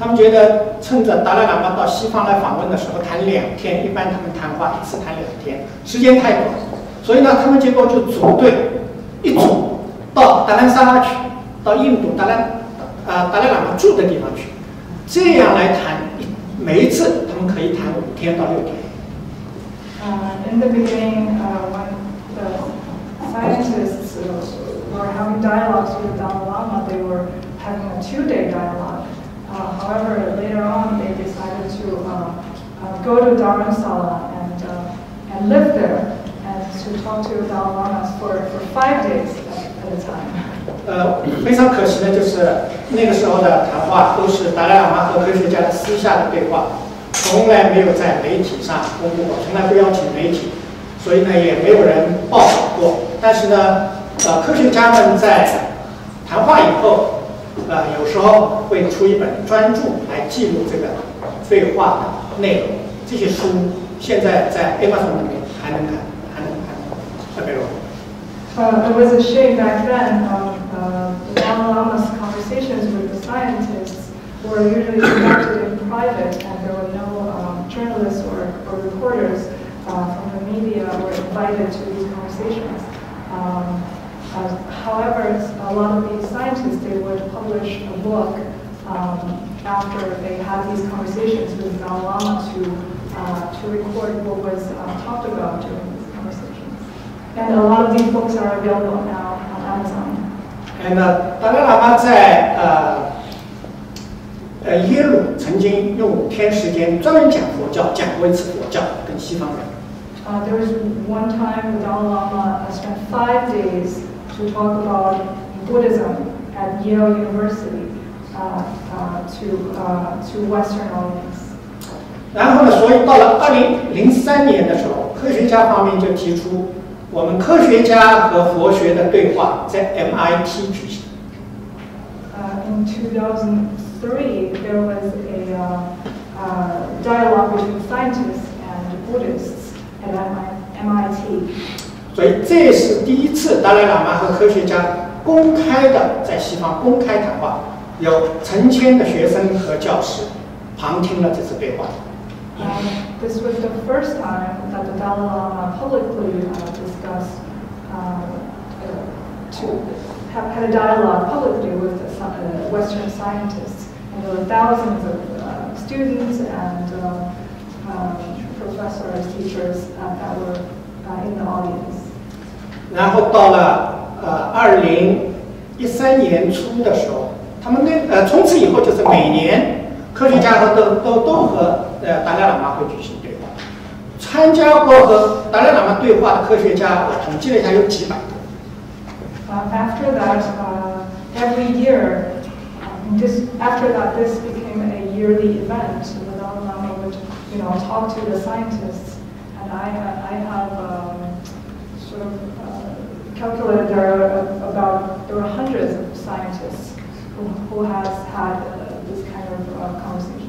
他们觉得趁着达赖喇嘛到西方来访问的时候谈两天，一般他们谈话一次谈两天，时间太短，所以呢，他们结果就组队，一组到达兰萨拉去，到印度达兰呃达赖喇嘛住的地方去，这样来谈，每一次他们可以谈五天到六天。 Uh, in the beginning, uh, when the scientists uh, were having dialogues with the Dalai Lama, they were having a two-day dialogue. Uh, however, later on, they decided to uh, uh, go to Dharamsala and, uh, and live there and to talk to the Dalai Lamas for, for five days at, at a time. 呃，非常可惜的就是那个时候的谈话都是达赖喇嘛和科学家的私下的对话，从来没有在媒体上公布过，从来不邀请媒体，所以呢也没有人报道过。但是呢，呃，科学家们在谈话以后，呃，有时候会出一本专著来记录这个对话的内容。这些书现在在 Amazon 里面还能看，还能看 available。Uh, it was a shame back then. Um, uh, the Dalai Lama's conversations with the scientists were usually conducted in private, and there were no um, journalists or, or reporters uh, from the media were invited to these conversations. Um, uh, however, a lot of these scientists they would publish a book um, after they had these conversations with Dalai Lama to uh, to record what was uh, talked about during. And a lot of these books are available now on Amazon. 哎，那达赖喇嘛在呃呃耶鲁曾经用五天时间专门讲佛教，讲过一次佛教，跟西方人。Uh, there was one time the Dalai Lama uh, spent five days to talk about Buddhism at Yale University uh, uh, to, uh, to Western audience. 然后呢，所以到了二零零三年的时候，科学家方面就提出，我们科学家和佛学的对话在 MIT 举行。Uh, in 2003, there was a uh, uh, dialogue between scientists and Buddhists at MIT. 所以这是第一次达赖喇嘛和科学家公开的在西方公开谈话，有成千的学生和教师旁听了这次对话。Um, this was the first time that the Dalai Lama publicly uh, discussed uh, uh, to have had a dialogue publicly with the, sci- uh, Western scientists. And there were thousands of uh, students and uh, um, professors, teachers uh, that were uh, in the audience. 然后到了呃二零一三年初的时候，他们那呃从此以后就是每年科学家和都都都和呃达赖喇嘛会举行对话。 参加过和达赖喇嘛对话的科学家，我统计了一下，有几百个。 Uh, after that, uh, every year, um, this, after that, this became a yearly event. The Dalai Lama would, you know, talk to the scientists, and I, ha- I have um, sort of uh, calculated there are about there are hundreds of scientists who, who has had uh, this kind of uh, conversations.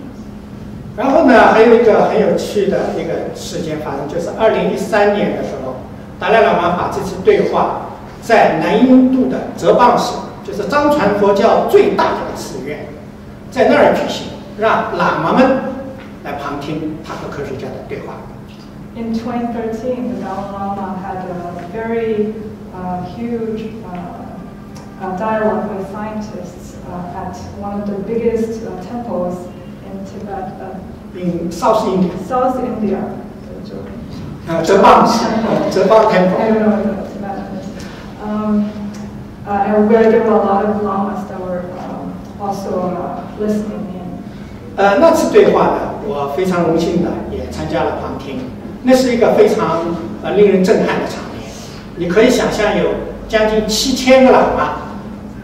然后呢，还有一个很有趣的一个事件发生，就是二零一三年的时候，达赖喇嘛把这次对话在南印度的哲蚌寺，就是藏传佛教最大的寺院，在那儿举行，让喇嘛们来旁听他和科学家的对话。In 2013, the Dalai Lama had a very uh, huge uh, uh, dialogue with scientists uh, at one of the biggest uh, temples in Tibet, uh, in South India，South India. 呃，哲蚌省，哲蚌 I temple。don't know. Um, uh, and where there were a lot of lamas that were um, also uh, listening in. 呃，那次对话呢，我非常荣幸的也参加了旁听，那是一个非常呃令人震撼的场面。你可以想象有将近七千个喇嘛，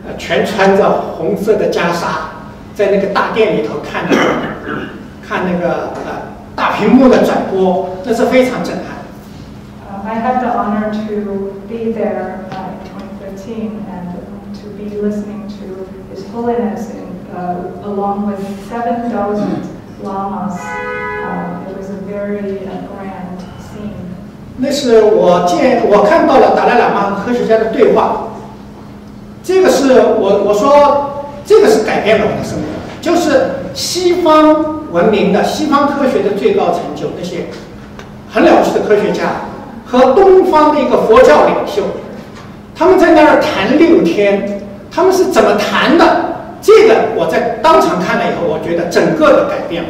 呃，全穿着红色的袈裟，在那个大殿里头看那个看那个呃大屏幕的转播，那是非常震撼。Uh, I had the honor to be there uh, in 2013 and to be listening to His Holiness in, uh, along with 7,000 lamas. Uh, it was a very uh, grand scene. 那是我见我看到了达赖喇嘛和科学家的对话，这个是我我说这个是改变了我的生活，就是西方文明的西方科学的最高成就，那些很了不起的科学家和东方的一个佛教领袖，他们在那儿谈六天，他们是怎么谈的？这个我在当场看了以后，我觉得整个的改变了。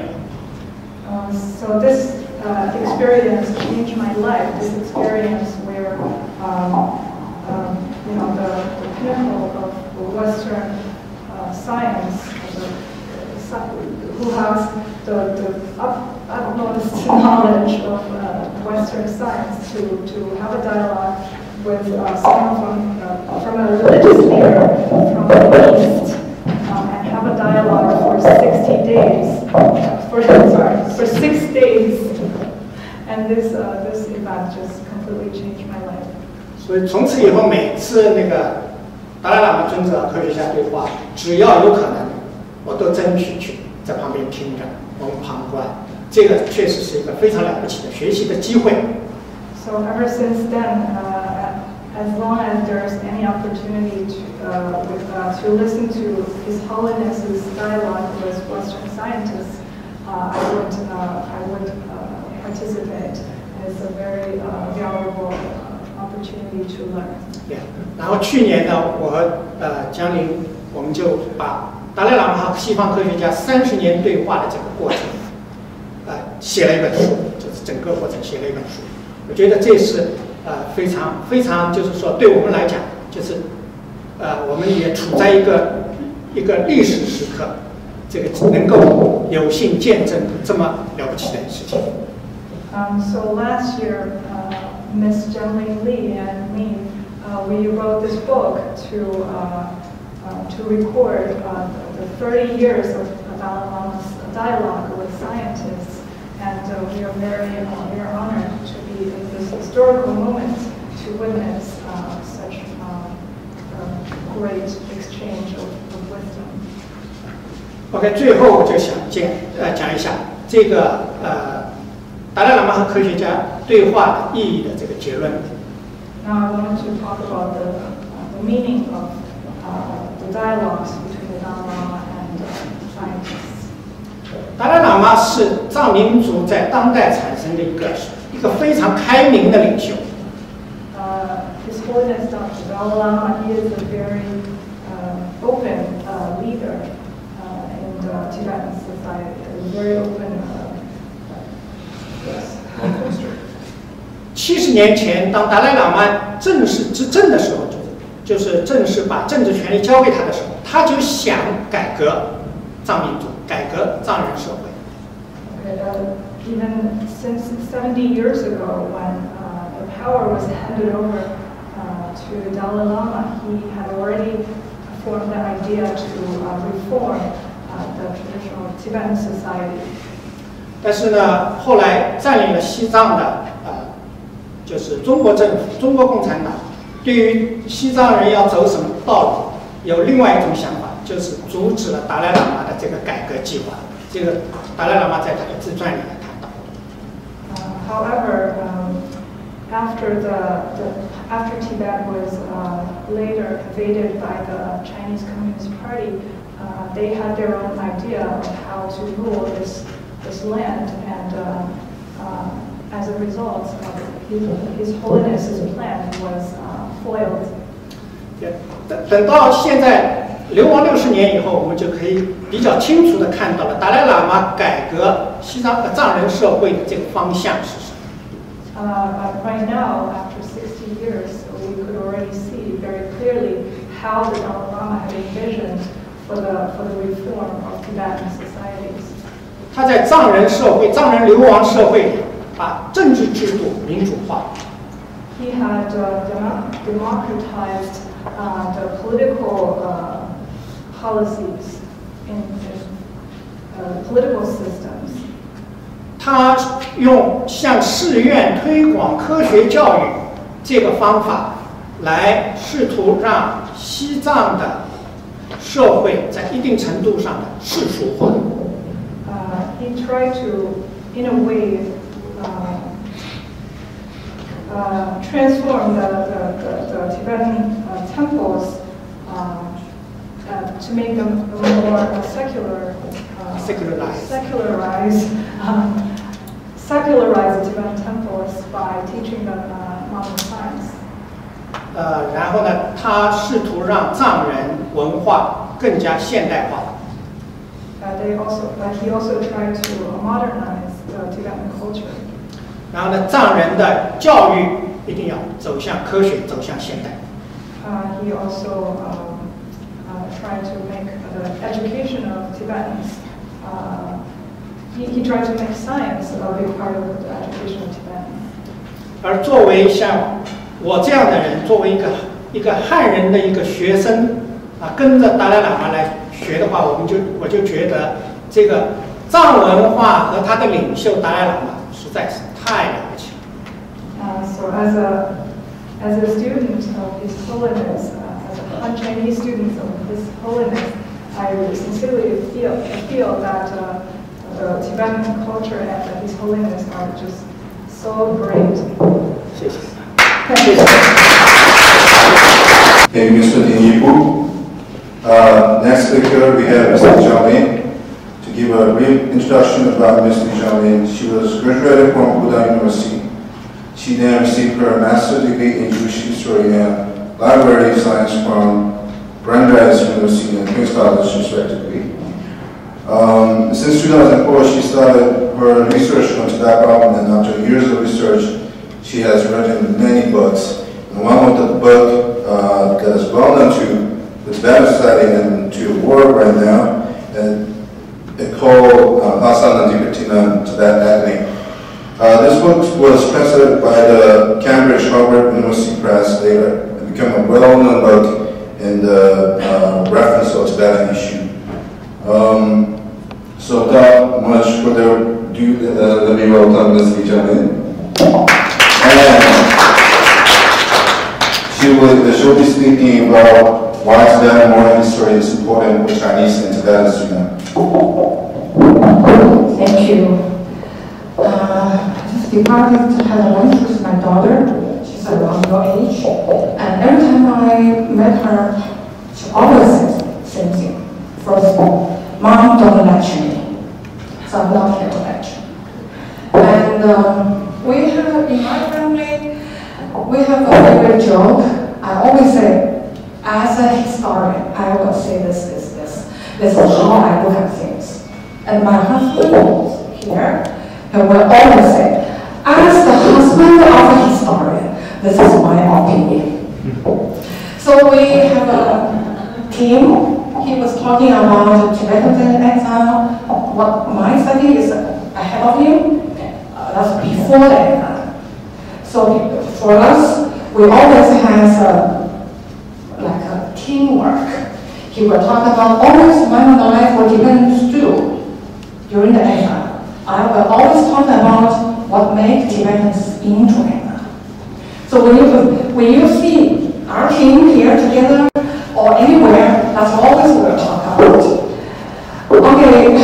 Uh, so this uh, experience changed my life. This experience where, um, um, you know, the, the pinnacle of Western science, the, the, who has the, the up, I don't know, this knowledge of uh, Western science to, to have a dialogue with uh, someone from, uh, from a religious leader from the East um, and have a dialogue for 60 days, for, sorry, for six days. And this, uh, this event just completely changed my life. 所以从此以后，每次那个 达赖喇嘛尊者科学家对话，只要有可能，我都争取去在旁边听着，我们旁观。这个确实是一个非常了不起的学习的机会。So ever since then, uh, as long as there's any opportunity to, uh, with, uh, to listen to His Holiness's dialogue with Western scientists, uh, I would, uh, I would uh, participate. It's a very uh, valuable uh, opportunity to learn. 对，然后去年呢，我和呃江林，我们就把达赖喇嘛和西方科学家三十年对话的这个过程，呃，写了一本书，就是整个过程写了一本书。我觉得这是呃非常非常，就是说对我们来讲，就是呃我们也处在一个一个历史时刻，这个能够有幸见证这么了不起的事情。Um, so last year, uh, Miss Jianling Li and me, uh, we wrote this book to uh, uh, to record uh, the 30 years of Dalai Lama's dialogue with scientists, and uh, we are very uh, we are honored to be in this historical moment to witness uh, such um, uh, great exchange of, of wisdom. OK，最后我就想见呃讲一下这个呃达赖喇嘛和科学家 对话的意义的这个结论。Now I wanted to talk about the, uh, the meaning of uh, the dialogues between the Dalai Lama and uh, scientists. 达赖喇嘛是藏民族在当代产生的一个一个非常开明的领袖。Uh, His Holiness Dr. Dalai Lama he is a very uh, open uh, leader uh, in the Tibetan society, a very open. Uh, uh, yes. 七十年前，当达赖喇嘛正式执政的时候，就是就是正式把政治权力交给他的时候，他就想改革藏民族，改革藏人社会。Uh, even since 70 years ago, when uh, the power was handed over uh, to Dalai Lama, he had already formed the idea to uh, reform uh, the traditional Tibetan society. 但是呢，后来占领了西藏的呃，就是中国政府、中国共产党，对于西藏人要走什么道路，有另外一种想法，就是阻止了达赖喇嘛的这个改革计划。这个达赖喇嘛在他的自传里面谈到。Uh, however, um, after the, the after Tibet was uh, later invaded by the Chinese Communist Party, uh, they had their own idea of how to rule this this land, and uh, uh, as a result, uh, his, his Holiness's plan was uh, foiled. 对等等到现在流亡六十年以后，我们就可以比较清楚的看到了达赖喇嘛改革西藏的藏人社会的这个方向是什么。 Uh, but right now, after 60 years, we could already see very clearly how the Dalai Lama had envisioned for the, for the reform of Tibetan societies. 他在藏人社会、藏人流亡社会里， 把政治制度民主化，He had uh, demo- democratized uh, the political uh, policies in, uh, political systems. 他用向寺院推广科学教育这个方法，来试图让西藏的社会在一定程度上的世俗化。Uh, he tried to, in a way, uh, uh, transform the, the, the, the Tibetan uh, temples uh, uh, to make them more uh, secular. Uh, Secularized. Secularize, um, secularize the Tibetan temples by teaching them uh, modern science. 呃，然后呢，他试图让藏人文化更加现代化。 Uh, they also, but he also tried to modernize the Tibetan culture. 然后呢，藏人的教育一定要走向科学，走向现代。Uh, he also um, uh, tried to make the education of Tibetans. Uh, he, he tried to make science a big part of the education of Tibetans. 而作为像我这样的人，作为一个一个汉人的一个学生啊，跟着达赖喇嘛来学的话，我们就我就觉得这个藏文化和他的领袖达赖喇嘛实在是 child. Uh, so as a as a student of His Holiness, uh, as a Han Chinese student of His Holiness, I sincerely feel feel that uh, the Tibetan culture and His Holiness are just so great. Thank you. Thank you, Mr. Ninipu. Uh, next speaker, we have Mr. Johnny. To give a brief introduction about. Zhao Lin, she was graduated from Fudan University. She then received her master's degree in Jewish history and library science from Brandeis University and King's College, respectively. Um, since 2004, she started her research on tobacco, and after years of research, she has written many books. And one of the book uh, that is well known to the Tibetan Society and to the world right now, and called uh, Hasan and Tibetan Tibet Agony. Uh, this book was printed by the Cambridge Harvard University Press later and became a well-known book in the uh, reference of Tibetan issue. Um, so without much further ado, uh, let me welcome Ms. Li And she will, she'll be speaking about why Tibetan moral history is important for Chinese and Tibetan students. Thank you. Uh, this department has lunch with my daughter. She's around your age. And every time I met her, she always says same thing. First, of all, mom don't lecture me. So I'm not here to lecture. And um, we have, in my family, we have a favorite joke. I always say, as a historian, I will say this, this, this. This is how I at things. And my husband here, he will always say, as the husband of a historian, this is my opinion. So we have a team. He was talking about Tibetans in exile. What my study is, ahead of him. Uh, that's before that. So for us, we always have uh, like a teamwork. He will talk about always the life will Tibetans do during the exile. I will always talk about what makes Tibetans in China. So when you, when you see our team here together or anywhere, that's always what we talk about. Okay,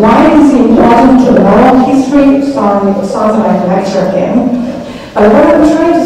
why is it important to know history? Sorry, it sounds like a lecture again. But what I'm trying to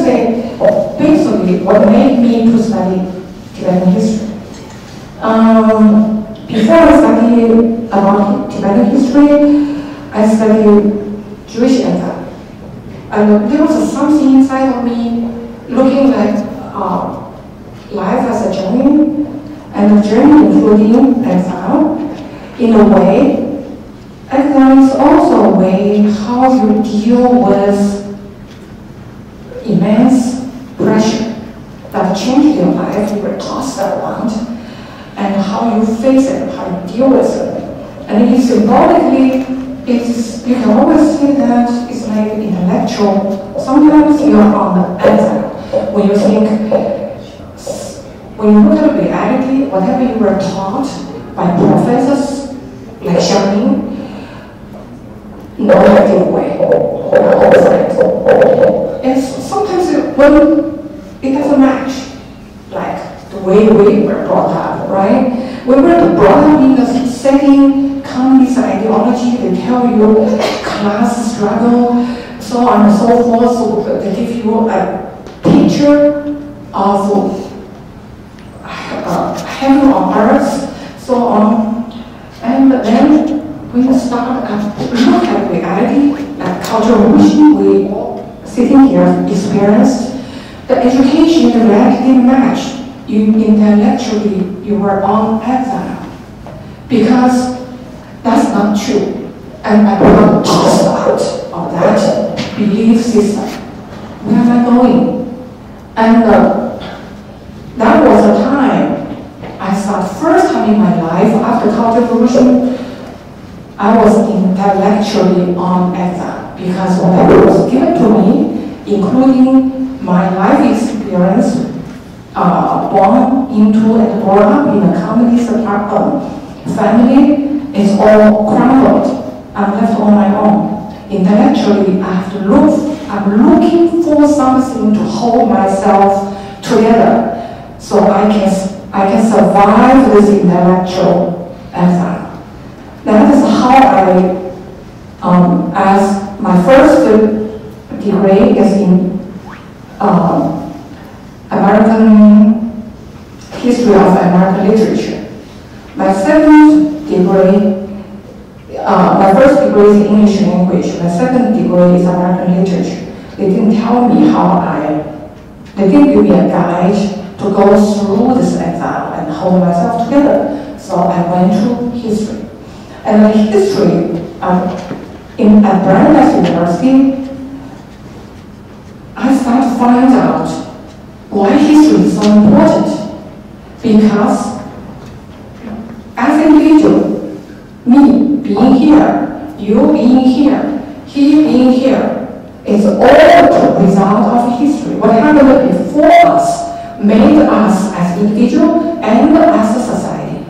you being here, he being here, is all the result of history. What happened before us made us as individual and as a society.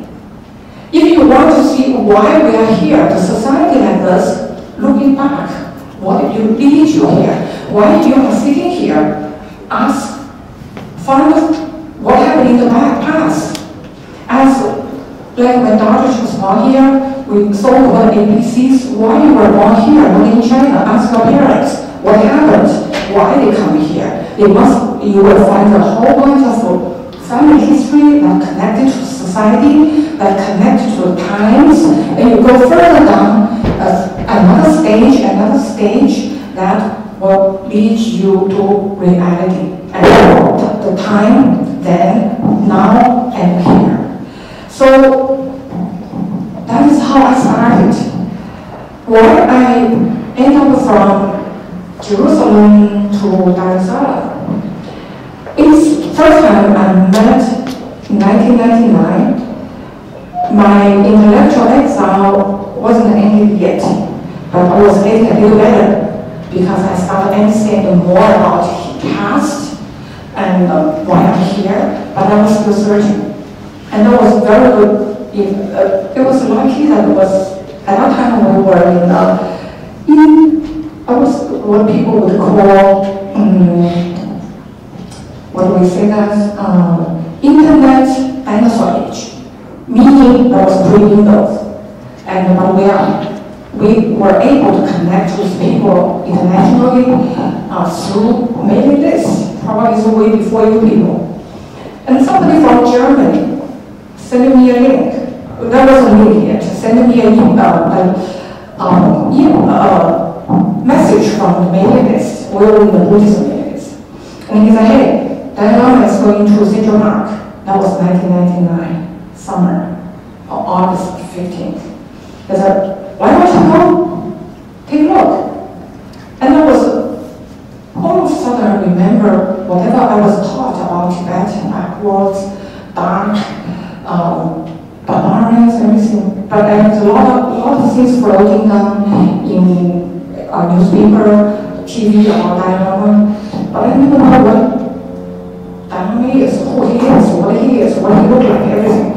If you want to see why we are here, the society like this, looking back, what you lead you here, why you are sitting here, ask, find out what happened in the past. As like when daughter was born here, we so-called ABCs, why you were born here, not in China, ask your parents, what happened, why they come here. They must, you will find a whole bunch of family history that connected to society, that connected to times, and you go further down, uh, another stage, another stage that will lead you to reality. And the time, then, now, and here. So that is how I started. Why I end up from Jerusalem to Dar. It's first time I met in 1999. My intellectual exile wasn't ended yet. But I was getting a little better because I started understanding more about past and uh, why I'm here, but I was still searching. And that was very good. It, uh, it was lucky that was, at that time we were in, uh, in I was what people would call, um, what we say that, um, internet dinosaur age, meaning that was pre-Windows. And but we are, we were able to connect with people internationally uh, through maybe this, probably way before you people. And somebody from Germany sent me a link. That wasn't. Sent me a email, uh, um, email, uh, message from the mailing list. We were in the Buddhism mailing list. And he said, hey, Dalai Lama is going to Central Park. That was 1999, summer, August 15th. He said, why don't you go? Take a look. And I was, all of a sudden I remember whatever I was taught about Tibet, backwards, dark, um, barbarians, everything. But there's a lot of, lot of things floating down in a newspaper, TV Dalai Lama. But I didn't know what Lama is, who he is, what he is, what he looked like, everything.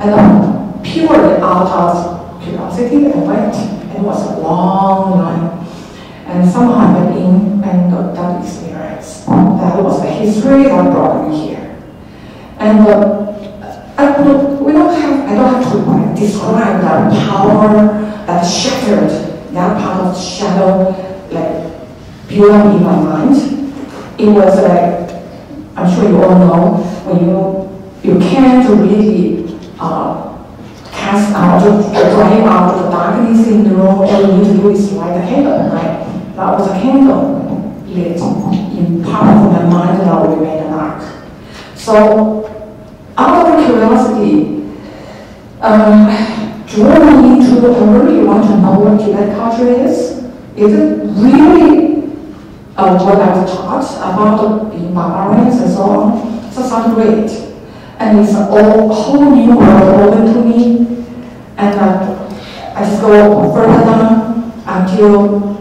And um, purely out of curiosity, I went. and It was a long line. And somehow I went in and got that experience. That was the history that brought me here. And uh, I would, we don't have, I don't have to describe that power that shattered that part of shadow, like, up in my mind. It was like, I'm sure you all know, when you, you can't really uh, cast out, drive out the darkness in the room, all you need to do is light a candle, right? That was a candle lit in part of my mind that will remain dark. So out of curiosity, um, drawn me into, I really want to know what Tibet culture is. Is it really uh, what I was taught about being barbarians and so on? So sounds great. And it's a whole, new world open to me. And uh, I just go further down until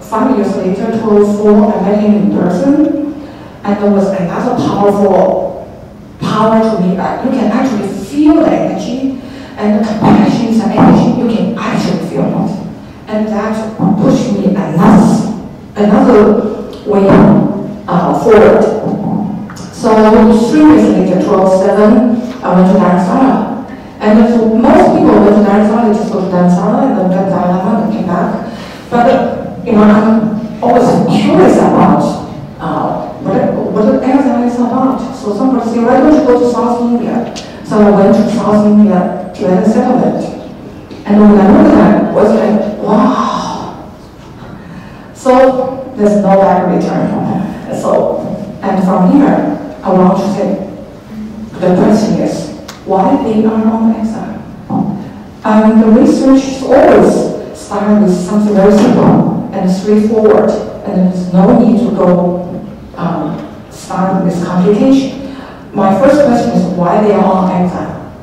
five years later, 2004, I met him in person. And there was another powerful power to me. Uh, you can actually feel the energy and the compassion is the energy. You can actually feel it. And that pushed me another, another way uh, forward. So three years later, 12-7, I went to Dharamsala. And most people went to Dharamsala, they just go to Dharamsala and then Dalai Lama and came back. But, you know, I'm always curious about uh, what, what exile is about. So somebody said, why don't you go to South India? So I went to South India to get a settlement. And when I looked at it, I was like, wow. So there's no back return. So, and from here, I want to say, the question is, why they are on exile? And the research is always started with something very simple and straightforward, and there's no need to go um, start with complication. My first question is why they are on exile.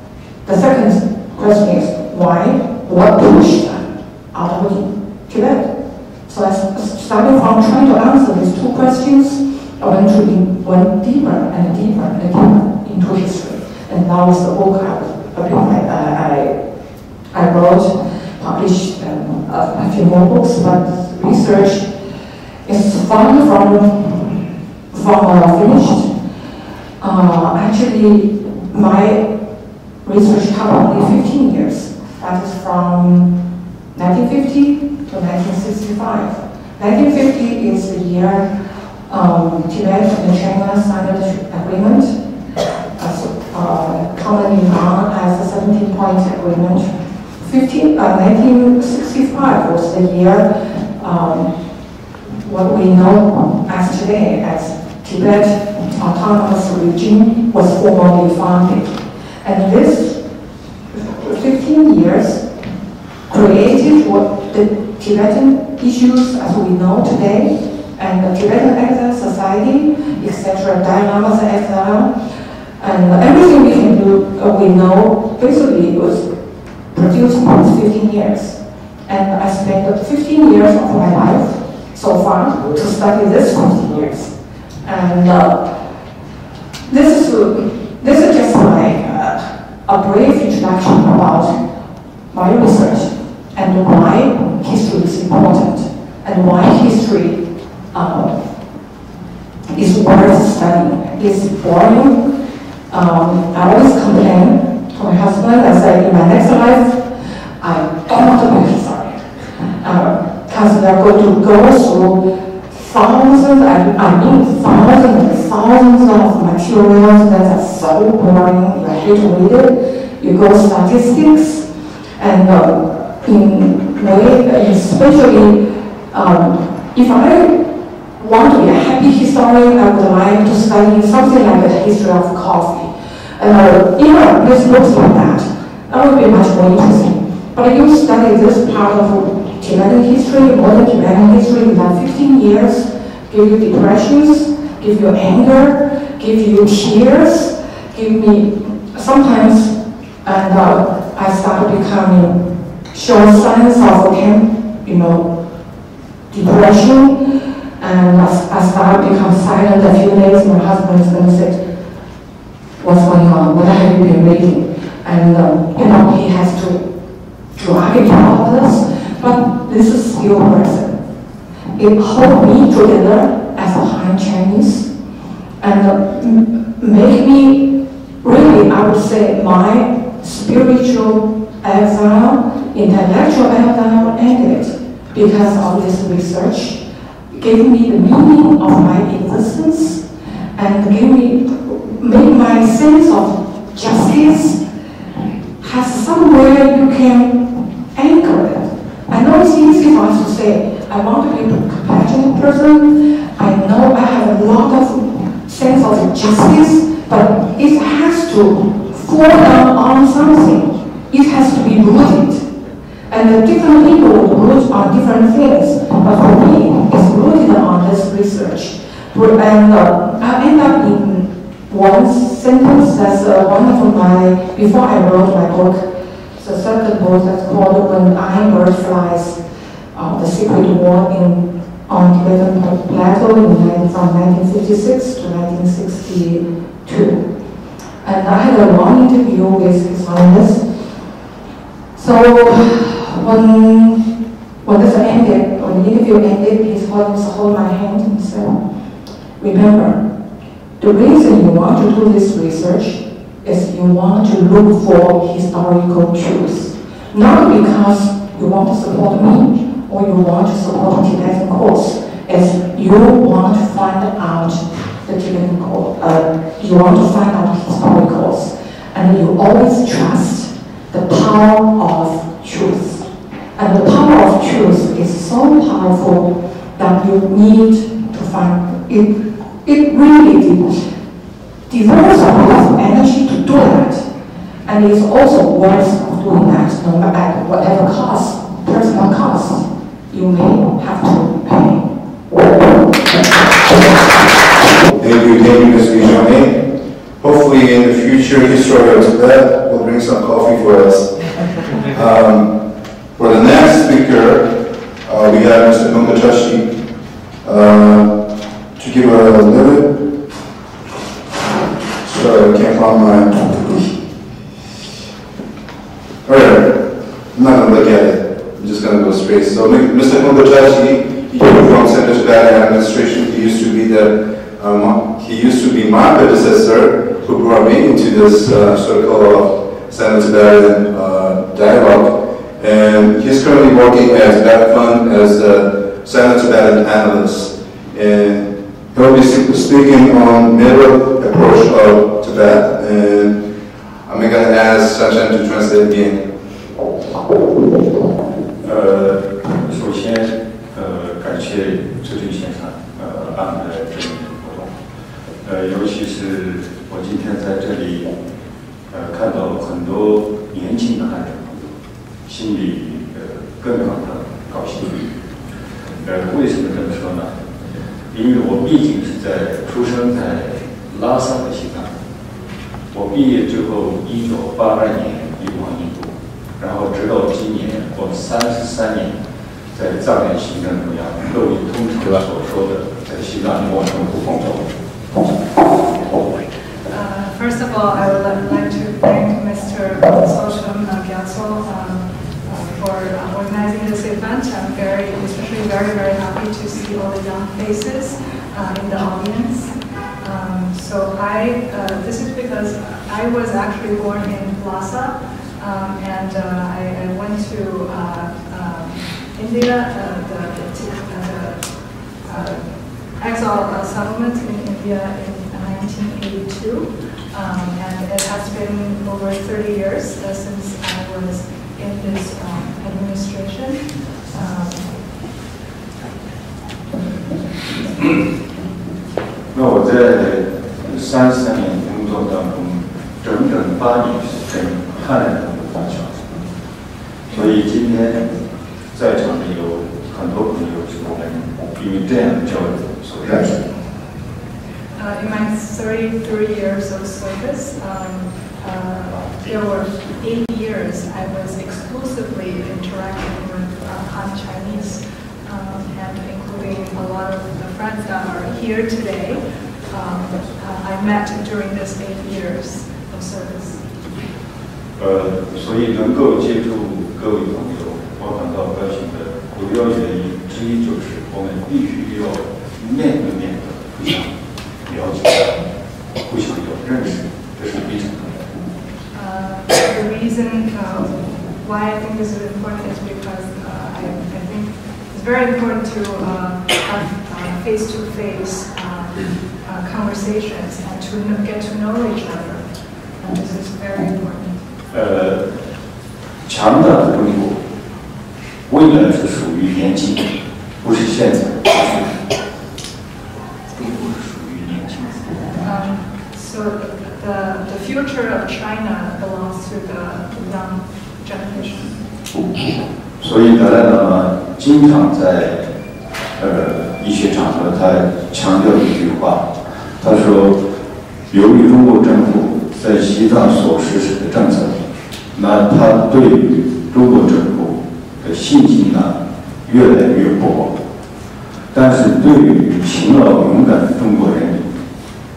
The second question is why, what pushed them out of Tibet? So I started from trying to answer these two questions, I went, to went deeper and deeper and deeper into history. And now is the book I, I, I, I wrote, published um, a, a few more books, but research is far from uh, finished. Uh, actually, my research covered only 15 years. That is from 1950 to 1965. 1950 is the year um, Tibet and China signed the agreement, as, uh, commonly known as the 17-point agreement. 15, uh, 1965 was the year um, what we know as today as Tibet autonomous regime was formally founded. And this 15 years created what the Tibetan issues as we know today, and the Tibetan Exile Society, etc., Lama's exile, and everything we can do, uh, we know, basically was produced in those 15 years. And I spent 15 years of my life so far to study this 15 years. And uh, this is this is just my uh, a brief introduction about my research and why history is important and why history uh, is worth studying. It's boring. Um, I always complain to my husband. I say, in my next life, I don't want to be a historian because we are going to go through thousands, I, I mean thousands and thousands of materials that are so boring. You hate to read it. You go statistics, and uh, in way, especially um, if I want to be a happy historian, I would like to study something like the history of coffee. Uh, this looks like that. That would be much more interesting. But you study this part of Tibetan history, modern Tibetan history, in that 15 years, give you depressions, give you anger, give you tears, give me sometimes, and uh, I started becoming show signs of, okay, you know, depression, and I started become silent a few days. My husband is to say, what's going on? What have you been reading? And, um, you know, he has to drag it out of this, but this is a person. It hold me together as a Han Chinese and uh, make me really, I would say, my spiritual exile, intellectual exile ended because of this research, gave me the meaning of my existence and gave me, made my sense of justice has somewhere you can anchor it. I know it's easy for us to say, I want to be a compassionate person. I know I have a lot of sense of justice, but it has to fall down on something. It has to be rooted. And different people root on different things. But for me, it's rooted on this research. And uh, I end up in one sentence that's uh, one of my, before I wrote my book, the second book that's called When Iron Bird Flies, The Secret War in, on Tibetan Plateau in, from 1956 to 1962. And I had a long interview with His Highness. So when, when this ended, when the interview ended, His Holiness hold my hand and said, remember, the reason you want to do this research is you want to look for historical truth. Not because you want to support me or you want to support Tibetan cause. It's you want to find out the Tibetan cause. Uh, you want to find out historicals. And you always trust the power of truth. And the power of truth is so powerful that you need to find it. It really deserves a lot of energy to do that. And it's also worth doing that no matter at whatever cost, personal cost, you may have to pay. Thank you, thank you, Ms. Bijane. Hopefully in the future, History of Tibet will bring some coffee for us. <laughs> Um, for the next speaker, uh, we have Mr. Kunga Tashi uh, to give a little Sorry, I can't find my. Alright, I'm not gonna look at it. Straight. So, Mr. Kunga Tashi, he came from Center Tibetan Administration. He used to be the, um, he used to be my predecessor who brought me into this uh, circle of Center Tibetan uh, dialogue. And he's currently working as Fund as a Center Tibetan analyst. And he'll be speaking on middle approach of Tibet. And I'm going to ask Sasha to translate again. 呃，首先，呃，感谢志军先生呃安排这个活动，呃，尤其是我今天在这里，呃，看到很多年轻的汉人朋友，心里呃更感到高兴。呃，为什么这么说呢？因为我毕竟是在出生在拉萨的西藏。我毕业之后，一九八二年移往印度，然后直到今年，我 三十三年在藏人行政中央，各位通常所说的在西藏联网政府工作。 Uh, First of all, I would li- like to thank Mr. Sosham Gyatso um, uh, for uh, organizing this event. I'm very, especially very, very happy to see all the young faces uh, in the audience. Um, So I, uh, this is because I was actually born in Lhasa, um, and uh, I I went to uh, um, India, uh, the the- uh, the uh, exile uh, settlement in India in 1982. Um, and it has been over 30 years uh, since I was in this um, administration. Um, 那我在三十三年工作当中，整整八年是跟 汉人同胞打交道，所以今天在场的有很多朋友是我们因为这样的交流所认识的。 uh, in my 33 years of service, um, uh, there were eight years I was exclusively interacting with uh, Han Chinese, um, and including a lot of the friends that are here today. Um, uh, I met during this eight years of service. 呃，所以能够接触各位朋友，我感到高兴的主要原因之一就是我们必须要面对面的互相了解，互相有认识，这是非常重要的。 Uh, The reason uh, why I think this is important is because uh, I I think it's very important to uh, have uh, face-to-face um, uh, conversations and to kn- get to know each other. And this is very important. 呃，强大的中国未来是属于年轻人，不是现在，中国是属于年轻人。Um, So the the future of China belongs to the young generation. 所以达赖喇嘛经常在呃一些场合，他强调一句话，他说，由于中国政府在西藏所实施的政策，那他对于中国政府的信心呢越来越薄，但是对于勤劳勇敢的中国人民，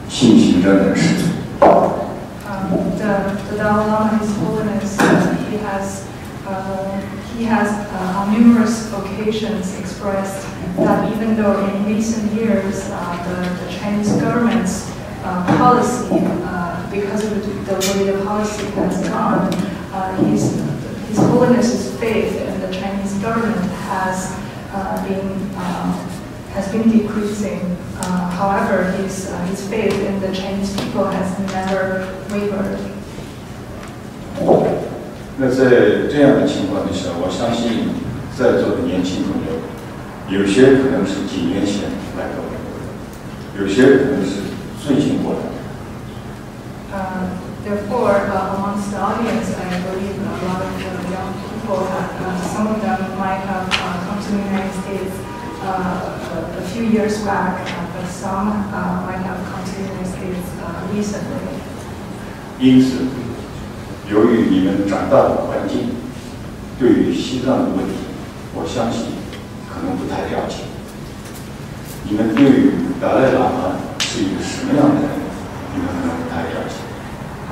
信心仍然十足。 Um, the, the Dalai Lama, His Holiness, uh, he has uh, he has uh, on numerous occasions expressed that even though in recent years uh, the, the Chinese government's uh, policy, uh, because of the, the way the policy has gone, uh, his, his Holiness's faith in the Chinese government has uh, been um, has been decreasing. Uh, however, his, uh, his faith in the Chinese people has never wavered. 那在这样的情况之下，我相信在座的年轻朋友，有些可能是几年前来到美国的，有些可能是最近过来的。 Uh, therefore, uh, amongst the audience, I believe a lot of the young people, have, uh, some of them might have uh, come to the United States uh, a, a few years back, uh, but some uh, might have come to the United States uh, recently. 因此，由于你们长大的环境，对于西藏的问题，我相信可能不太了解。你们对于达赖喇嘛是一个什么样的人，你们可能不太了解。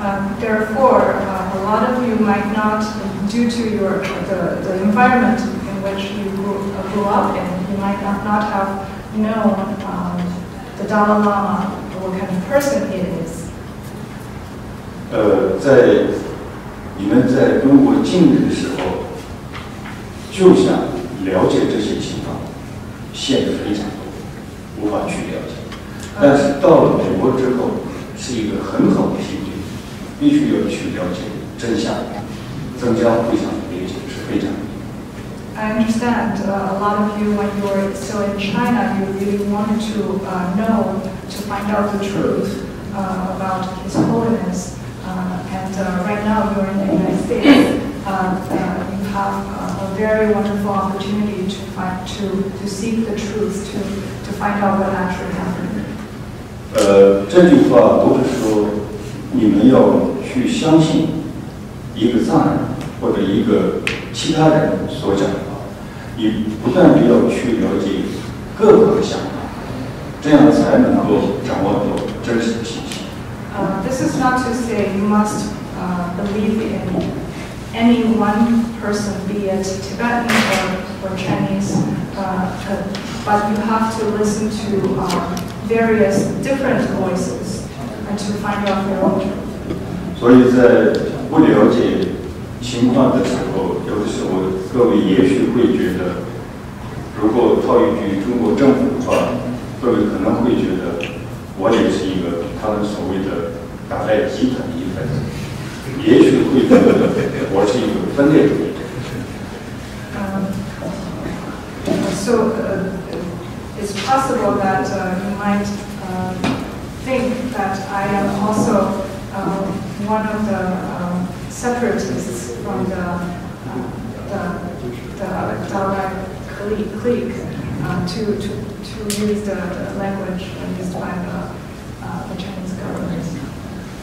Um, therefore, uh, a lot of you might not, due to your the, the environment in which you grew, uh, grew up in, you might not, not have known um, the Dalai Lama, what kind of person he is. 呃，在你们在中国近日的时候，就想了解这些情况，限制非常多，无法去了解。但是到了美国之后，是一个很好的体会， 必须要去了解真相，增加互相的理解是非常。 I understand uh, a lot of you, when you were still in China, you really wanted to uh, know, to find out the truth uh, about His Holiness. Uh, and uh, right now you're in the United States. Uh, uh, you have uh, a very wonderful opportunity to find, to, to seek the truth, to, to find out what actually happened. 呃，这句话不是说 你们要去相信一个藏人或者一个 其他人所讲的话，你不断的要去了解各个想法，这样才能够掌握到真实的信息。 Uh, this is not to say you must uh, believe in any one person, be it Tibetan or, or Chinese, uh, uh, but you have to listen to uh, various different voices and to find out your own truth. 所以在不了解情况的时候，有的时候各位也许会觉得，如果套一句中国政府的话，各位可能会觉得我也是一个他们所谓的打赖集团的一份子，也许会觉得我是一个分裂主义者。 Um, so uh, it's possible that uh, you might uh, think that I am also uh, one of the um, separatists from the uh, the, the Dalai clique, clique uh, to, to, to use the, the language used by the, uh, the Chinese government.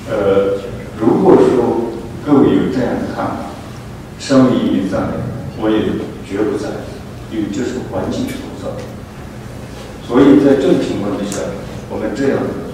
呃，如果说各位有这样的看法，身为一名藏人，我也绝不赞成，因为这是环境所造成的。所以在这个情况之下，我们这样的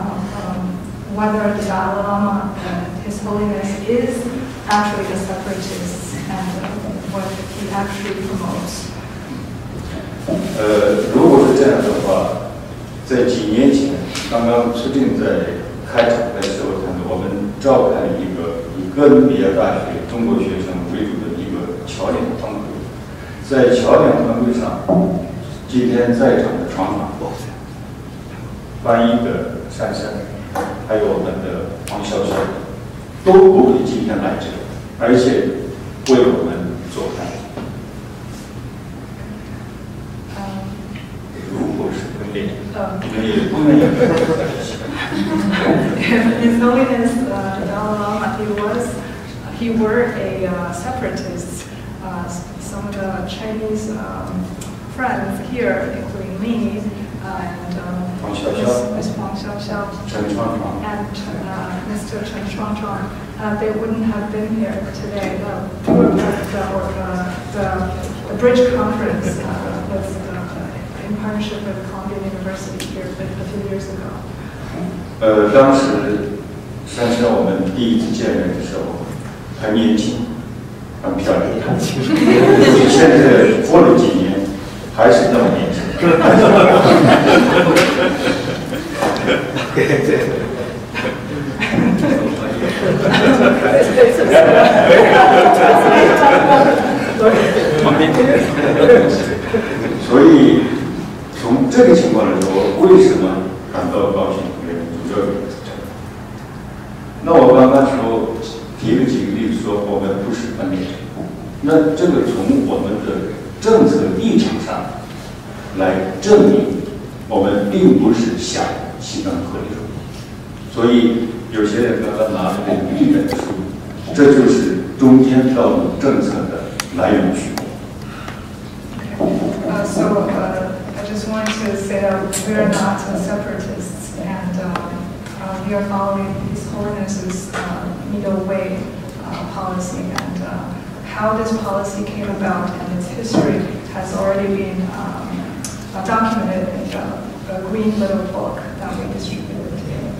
um, um, whether the Dalai Lama, uh, His Holiness, is actually a separatist and uh, what he actually promotes. 呃，如果是这样的话，在几年前，刚刚崔正在开场的时候谈到，我们召开了一个以哥伦比亚大学中国学生为主的一个桥梁团会，在桥梁团会上，今天在场的常常翻译的 珊珊，还有我们的黄潇潇，都鼓励今天来这，而且为我们做翻译。 Um, 如果是分裂， um, 你们也不能有任何的 His Holiness <laughs> uh, the Dalai Lama, he was, he were a uh, separatist. Uh, s- some of the Chinese um, friends here, including me, uh, and um, Huang Xiaoxiao. Ms. Ms. Huang Xiaoxiao 陈川川。 and uh, Mr. Chen Chuangchuang, uh, they wouldn't have been here today. Uh, we were at the, uh, the, the Bridge Conference uh, was uh, in partnership with Columbia University here a a few years ago. 呃，当时珊珊我们第一次见面的时候还年轻，很漂亮，现在过了几年还是那么年轻。 轻。<laughs> 所以从这个情况来说，为什么感到高兴？主要原因是。那我刚刚说提了几个例子，说我们不是分裂，那这个从我们的政策立场上来证明，我们并不是想西方合理。所以有些人刚刚拿了这个绿本书，这就是中间道路政策的来源区。Uh, so uh, I just want to say that we are not uh, separatists, and um, uh, we are following His Holiness's uh, middle way uh, policy. And uh, how this policy came about and its history has already been um, uh, documented in the, the green little book that we distributed today.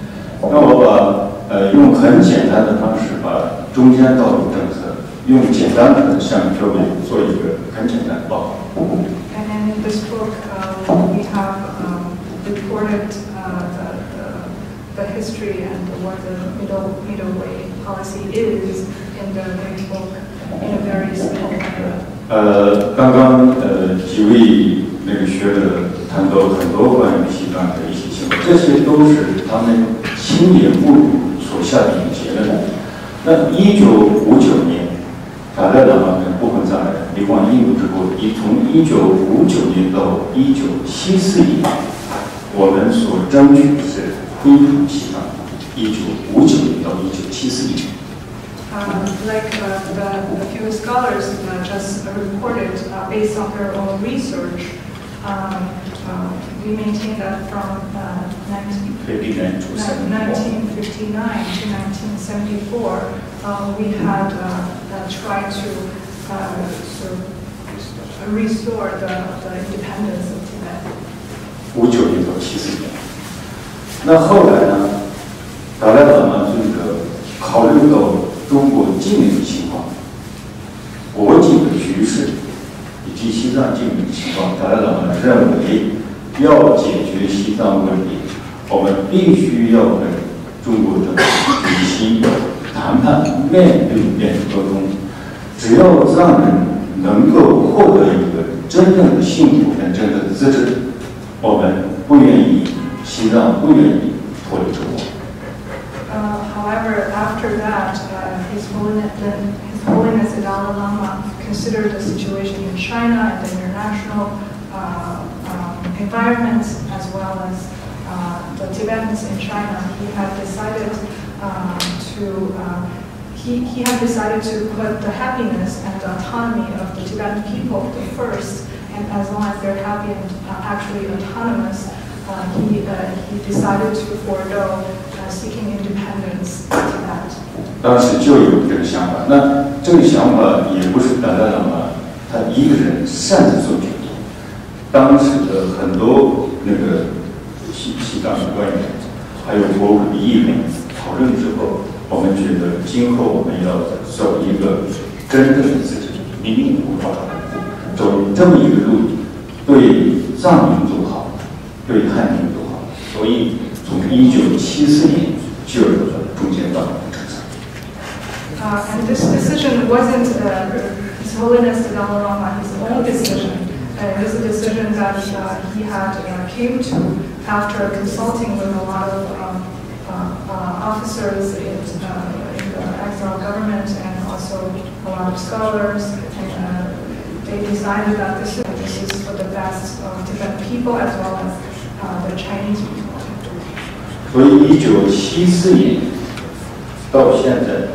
那我把呃用很简单的方式把中间道路政策用简单的向各位做一个很简单的报告。 And then in this book, uh, we have um, reported uh, the, the, the history and what the middle, middle way policy is in the Green Book in a very simple manner. 呃，刚刚呃几位那个学者谈到很多关于西藏的一些情况，这些都是他们亲眼目睹所下的一个结论。那一九五九年，达赖喇嘛跟部分藏人流亡印度之后，一从一九五九年到一九七四年，我们所争取的是恢复西藏。一九五九年到一九七四年。Um, like uh, the, the few scholars uh, just reported, uh, based on their own research, um, uh, we maintain that from uh, 19, 59 to 74. 1959 to 1974, uh, we had uh, uh, tried to uh, sort of restore the, the independence of Tibet. 五九年到七四年。那后来呢？达赖喇嘛这个考虑到 中国境内的情况、国际的局势以及西藏境内的情况，达赖喇嘛认为要解决西藏问题，我们必须要跟中国政府举行谈判，面对面沟通。只要藏人能够获得一个真正的幸福跟真正的自治，我们不愿意，西藏不愿意脱离中国。Uh, however, after that, uh, His Holiness, then His Holiness the Dalai Lama considered the situation in China and the international uh, um, environment as well as uh, the Tibetans in China. He had decided um, to uh, he, he had decided to put the happiness and the autonomy of the Tibetan people first, and as long as they're happy and uh, actually autonomous, uh, he, uh, he decided to forego uh, seeking independence to Tibet. 当时就有这个想法，那这个想法也不是达赖喇嘛他一个人擅自做决定，当时的很多那个西西藏的官员，还有国会的议员讨论之后，我们觉得今后我们要走一个真正的自己民主化走这么一个路，对藏民族，对汉民族好，所以从一九七四年就有了中间道路政策。 Uh, and this decision wasn't uh, His Holiness the Dalai Lama his own decision. Uh, it was a decision that uh, he had uh, came to after consulting with a lot of um, uh, uh, officers in, uh, in the exile government and also a lot of scholars. And uh, they decided that this is, this is for the best of Tibetan people as well as uh, the Chinese people. 所以，一九七四年到现在，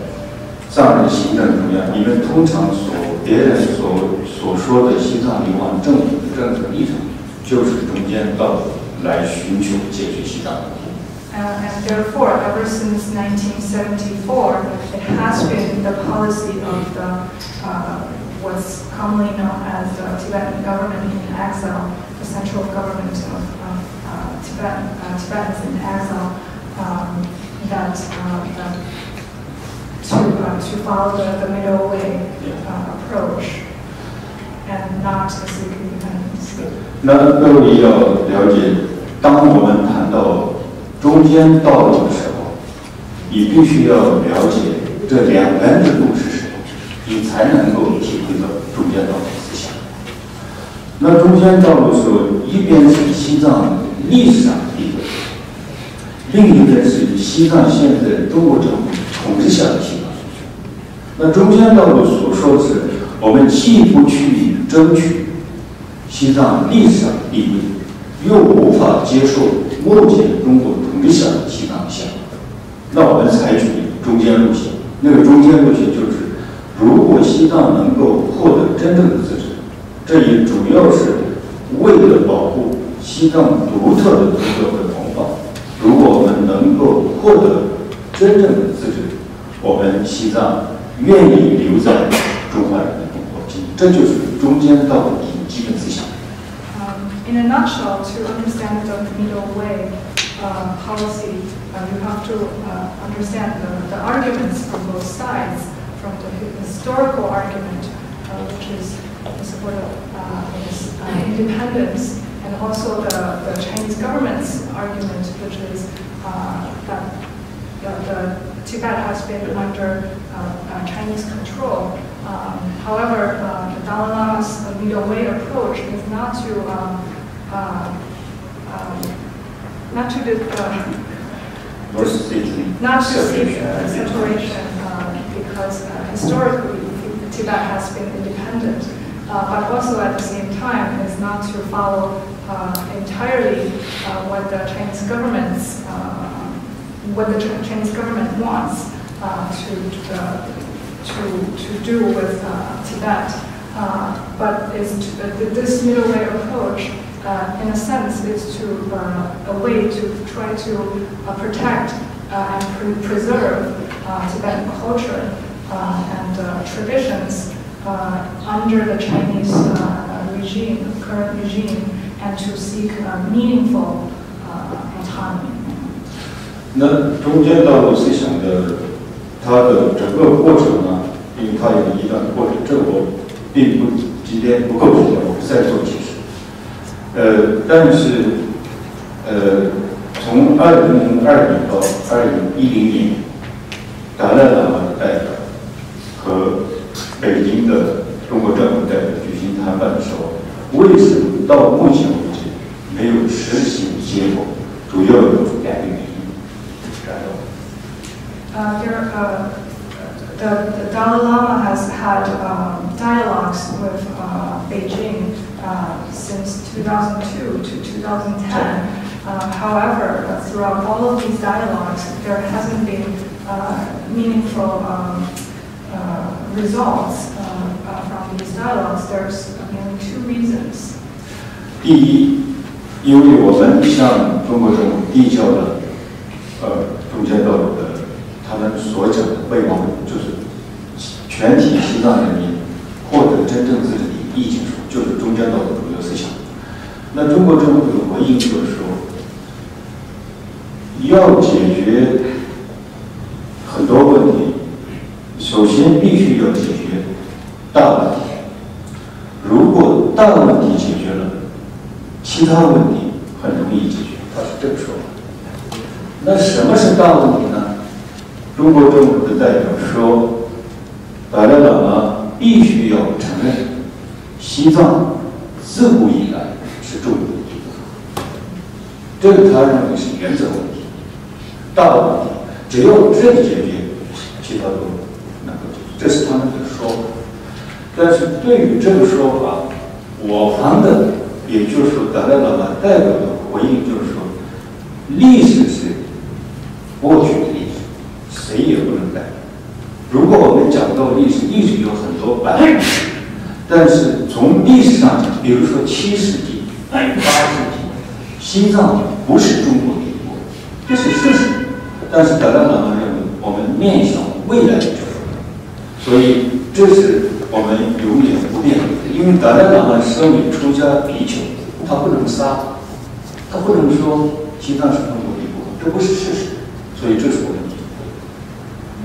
藏人行政中央，你们通常所别人所所说的西藏流亡政府的政策立场，就是中间道路来寻求解决西藏问题。 Uh, and therefore, ever since 1974, it has been the policy of the, uh, what's commonly known as the Tibetan government in exile, the central government of, of uh, Tibet, uh, Tibetans in exile, um, that, uh, that to, uh, to follow the, the middle way uh, approach and not to seek independence. 那各位要了解，当我们谈到中间道路的时候，你必须要了解这两边的路是什么，你才能够体会到中间道路的思想。那中间道路说，一边是西藏历史上的地位，另一边是西藏现在中国政府统治下的西藏。那中间道路所说的是，我们既不去争取西藏历史上的地位，又无法接受目前中国统治下的西藏想，那我们采取中间路线。那个中间路线就是，如果西藏能够获得真正的自治，这也主要是为了保护西藏独特的独特的文化。如果我们能够获得真正的自治，我们西藏愿意留在中华人民共和国，这就是中间道路的基本思想。In a nutshell, to understand the middle way uh, policy, uh, you have to uh, understand the, the arguments from both sides, from the hi- historical argument, uh, which is the support of uh, this, uh, independence, and also the, the Chinese government's argument, which is uh, that the, the Tibet has been under uh, uh, Chinese control. Um, however, uh, the Dalai Lama's middle way approach is not to um, uh, um, not to the, not to seek separation. uh, separation uh, because uh, historically Tibet has been independent uh, but also at the same time is not to follow entirely uh, what the Chinese government's uh, what the Chinese government wants uh, to uh, to to do with uh, Tibet. Uh, but is to, uh, this middle way approach, uh, in a sense, is to uh, a way to try to uh, protect uh, and pre- preserve uh, Tibetan culture uh, and uh, traditions uh, under the Chinese uh, regime, current regime, to seek uh, meaningful uh, autonomy. 那中间道路思想的它的整个过程呢，因为它有一段过程，这我并不今天不够时间，我不再做解释。呃，但是呃，从二零零二年到二零一零年，达赖喇嘛的代表和北京的中国政府代表举行谈判的时候，为什么到目前结果？主要有两个原因。然后。 Uh, there, uh, the, the Dalai Lama has had um, dialogues with uh, Beijing uh, since 2002 to 2010. Uh, however, uh, throughout all of these dialogues, there hasn't been uh, meaningful um, uh, results uh, uh, from these dialogues. There's mainly two reasons. 第一， 因为我们向中国政府递交的，呃，中间道路的，他们所讲的备忘录，就是全体西藏人民获得真正自己的意见书，就是中间道路主流思想。那中国政府的回应就是说，要解决很多问题，首先必须要解决大问题。如果大问题解决，其他问题很容易解决，他是这个说法。那什么是大问题呢？中国政府的代表说，达赖喇嘛必须要承认，西藏自古以来是中国的。这个他认为是原则问题，大问题，只要这个解决，其他都能够解决，这是他们的说法。但是对于这个说法，我方的，也就是说达赖喇嘛代表的回应就是说，历史是过去的历史，谁也不能改。如果我们讲到历史，历史有很多版本，但是从历史上，比如说七世纪、八世纪，西藏不是中国的一部，这是事实。但是达赖喇嘛认为，我们面向未来就是。所以这是我们永远不变的，因为达赖喇嘛身为出家比丘，他不能杀，他不能说西藏是中国的一部分，这不是事实，所以这是我们。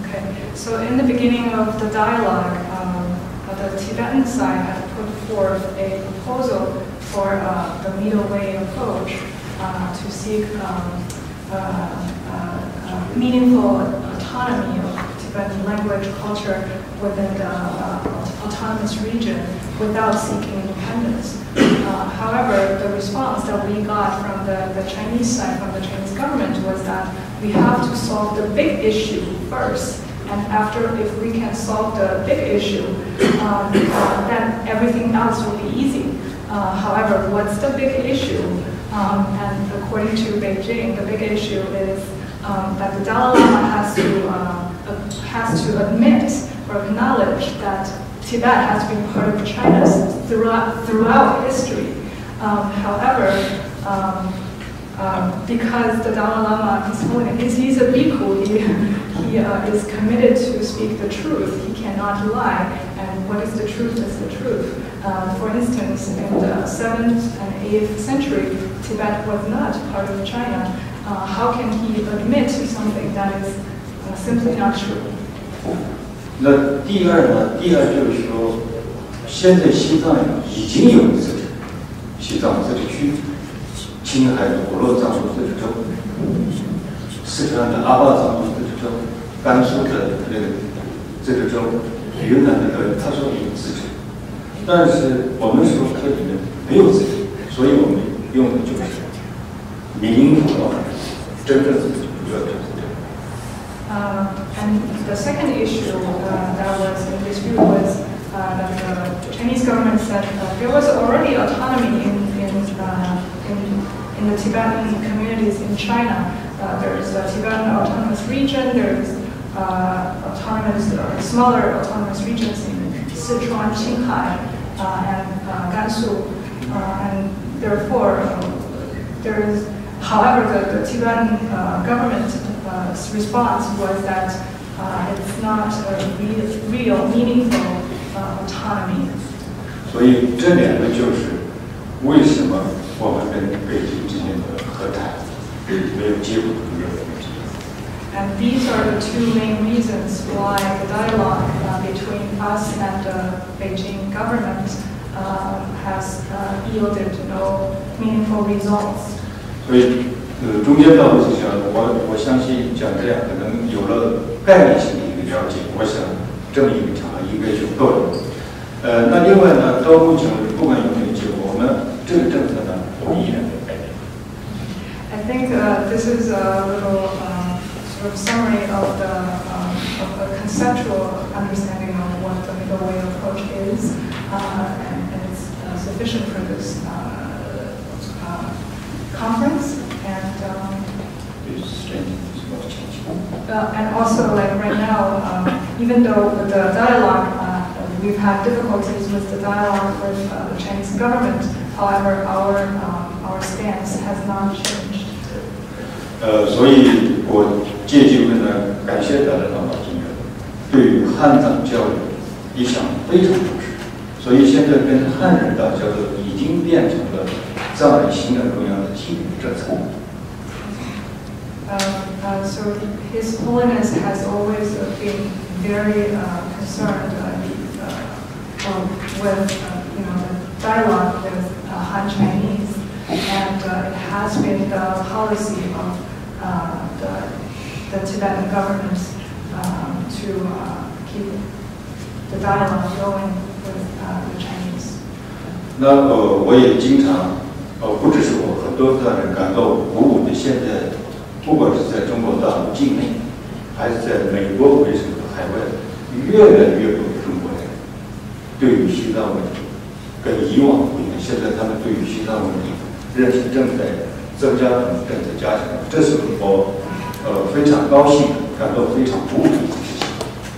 Okay, so in the beginning of the dialogue, um, the Tibetan side had put forth a proposal for uh, the middle way approach uh, to seek um, uh, uh, uh, meaningful autonomy of Language culture within the uh, autonomous region without seeking independence. Uh, however, the response that we got from the, the Chinese side, from the Chinese government, was that we have to solve the big issue first. And after, if we can solve the big issue, um, uh, then everything else will be easy. Uh, however, what's the big issue? Um, and according to Beijing, the big issue is um, that the Dalai Lama has to uh, has to admit or acknowledge that Tibet has been part of China throughout throughout history. Um, however, um, um, because the Dalai Lama is holding, he's, a bhikkhu, he, he uh, is committed to speak the truth. He cannot lie, and what is the truth is the truth. Uh, for instance, in the 7th and 8th century, Tibet was not part of China. Uh, how can he admit to something that is 那第二呢？第二就是说，现在西藏已经有自治，西藏自治区，青海的古洛藏族自治州，四川的阿坝藏族自治州，甘肃的那个自治州，云南的呃，他说有自治，但是我们说这里面没有自治，所以我们用的就是民主，真正的主 Uh, and the second issue uh, that was in dispute was uh, that the Chinese government said there was already autonomy in in, uh, in, in the Tibetan communities in China. Uh, there is a Tibetan autonomous region. There is autonomous smaller autonomous regions in Sichuan, Qinghai, and Gansu, and therefore um, there is. However, the, the Tibetan uh, government response was that uh, it's not a real, real meaningful uh, autonomy. 所以这两个就是为什么我们跟北京之间的和谈没有结果的原因。 And these are the two main reasons why the dialogue uh, between us and the Beijing government uh, has uh, yielded no meaningful results. 所以， 呃，中间道路之上，我我相信讲这样可能有了概念性的一个了解，我想这么一个场合应该就够了。呃，那另外呢，到目前为止，不管有没有结果，我们这个政策呢，我们依然会改变。I think uh, this is a little um, sort of summary of the um, of the conceptual understanding of what the middle way approach is, uh, and, and it's uh, sufficient for this uh, conference. And um,对，strength is not change。 uh, and also, like right now, um, even though with the dialogue, uh, we've had difficulties with the dialogue with uh, the Chinese government. However, our um, our stance has not changed. 呃，所以我借机会呢，感谢大家老老金人对于汉藏交流一向非常重视，所以现在跟汉人打交道已经变成了 藏人行政中央的基本政策。 Um, uh, so His Holiness has always uh, been very uh, concerned uh, uh, um, with uh, you know the dialogue with uh, Han Chinese, and uh, it has been the policy of uh, the, the Tibetan government um, to uh, keep the dialogue going with uh, the Chinese. 那呃，我也经常， 呃，不只是我，很多藏人感到鼓舞的。现在，不管是在中国大陆境内，还是在美国为首的海外，越来越多的中国人对于西藏问题跟以往不一样。现在他们对于西藏问题认识正在增加，正在加强。这是我呃非常高兴，感到非常鼓舞的事情。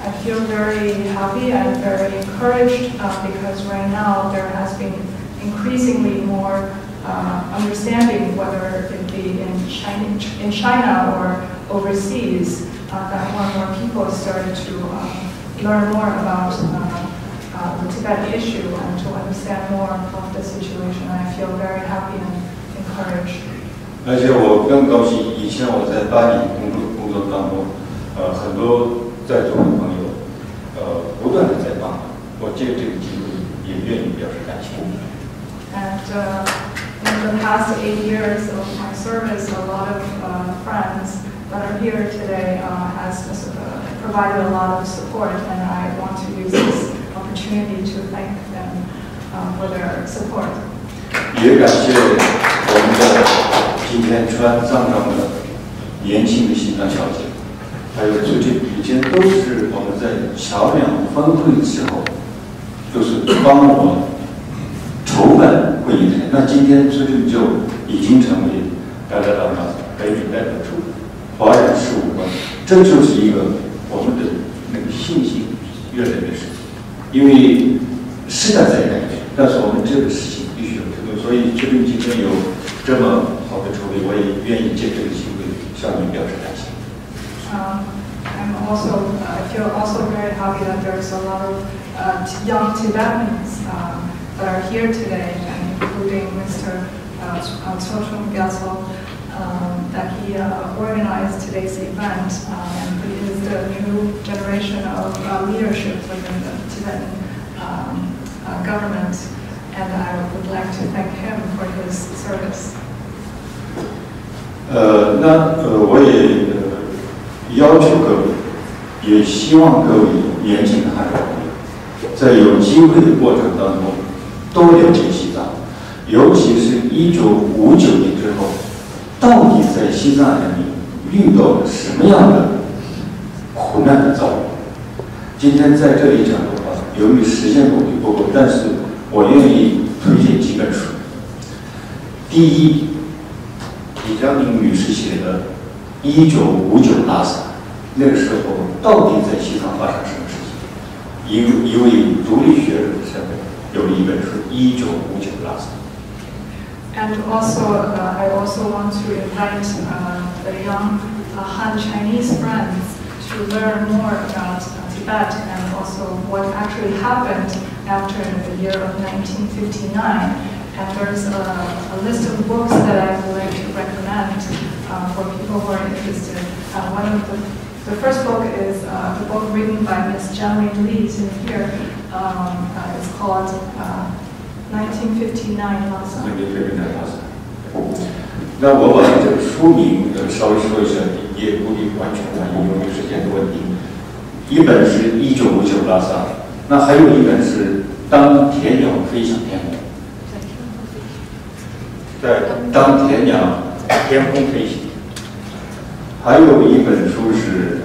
I feel very happy and very encouraged because right now there has been increasingly more uh, understanding, whether it be in China, in China or overseas, uh, that more and more people started to um, learn more about uh, uh, the Tibet issue and to understand more of the situation. And I feel very happy and encouraged. 而且我更高兴，以前我在巴黎工作工作当中，呃，很多在座的朋友，呃，不断的在帮忙，我借这个机会也愿意表示感谢。 And uh, in the past eight years of my service, a lot of uh, friends that are here today uh, has uh, provided a lot of support, and I want to use this opportunity to thank them uh, for their support. 也感谢我们的今天穿藏装的年轻的西藏小姐，还有最近以前都是我们在桥梁分会之后，都是帮我筹办 会议台。那今天最近就已经成为达赖喇嘛北美代表处华人事务官，这就是一个我们的那个信心越来越深，因为时代在改变，但是我们这个事情必须要推动，所以这边今天有这么好的筹备，我也愿意借这个机会向您表示感谢。Um, I'm also, I feel also very happy that there's a lot of uh, young Tibetans um, that are here today, and including Mr. Uh, Chochung Gyatso, um, that he uh, organized today's event, um, and he is the new generation of uh, leadership within the Tibetan um, uh, government, and I would like to thank him for his service. 呃，那呃，我也呃要求各位，也希望各位年轻的汉人朋友，在有机会的过程当中，多了解西藏， 尤其是一九五九年之后，到底在西藏人民遇到了什么样的苦难的遭遇？今天在这里讲的话，由于时间问题不够，但是我愿意推荐几本书。第一，李佳明女士写的《一九五九拉萨》，那个时候到底在西藏发生什么事情？一一位独立学者的身份，有一本书《一九五九拉萨》。And also, uh, I also want to invite uh, the young uh, Han Chinese friends to learn more about uh, Tibet and also what actually happened after the year of 1959. And there's a, a list of books that I would like to recommend uh, for people who are interested. Uh, one of the, the first book is the book written by Ms. Jiang Lee, it's in here. Um, it's called 1959 Lhasa. 那个这个呢，那我把这个书名呃稍微说一下，也不一定完全完，因为时间的问题。一本是一九五九拉萨，那还有一本是当田鸟飞向天空，在当田鸟天空飞行。还有一本书是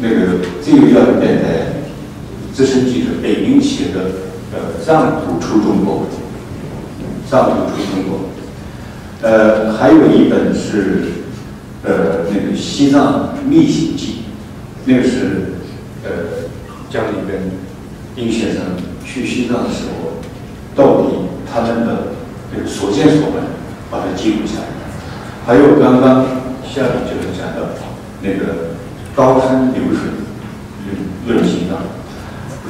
那个自由亚洲电台资深记者北明写的呃藏图出中国，藏图出中国。呃，还有一本是呃那个西藏逆行记，那个是呃江里跟丁先生去西藏的时候，到底他们的这个所见所闻，把它记录下来。还有刚刚下面就是讲的那个高山流水论论西藏，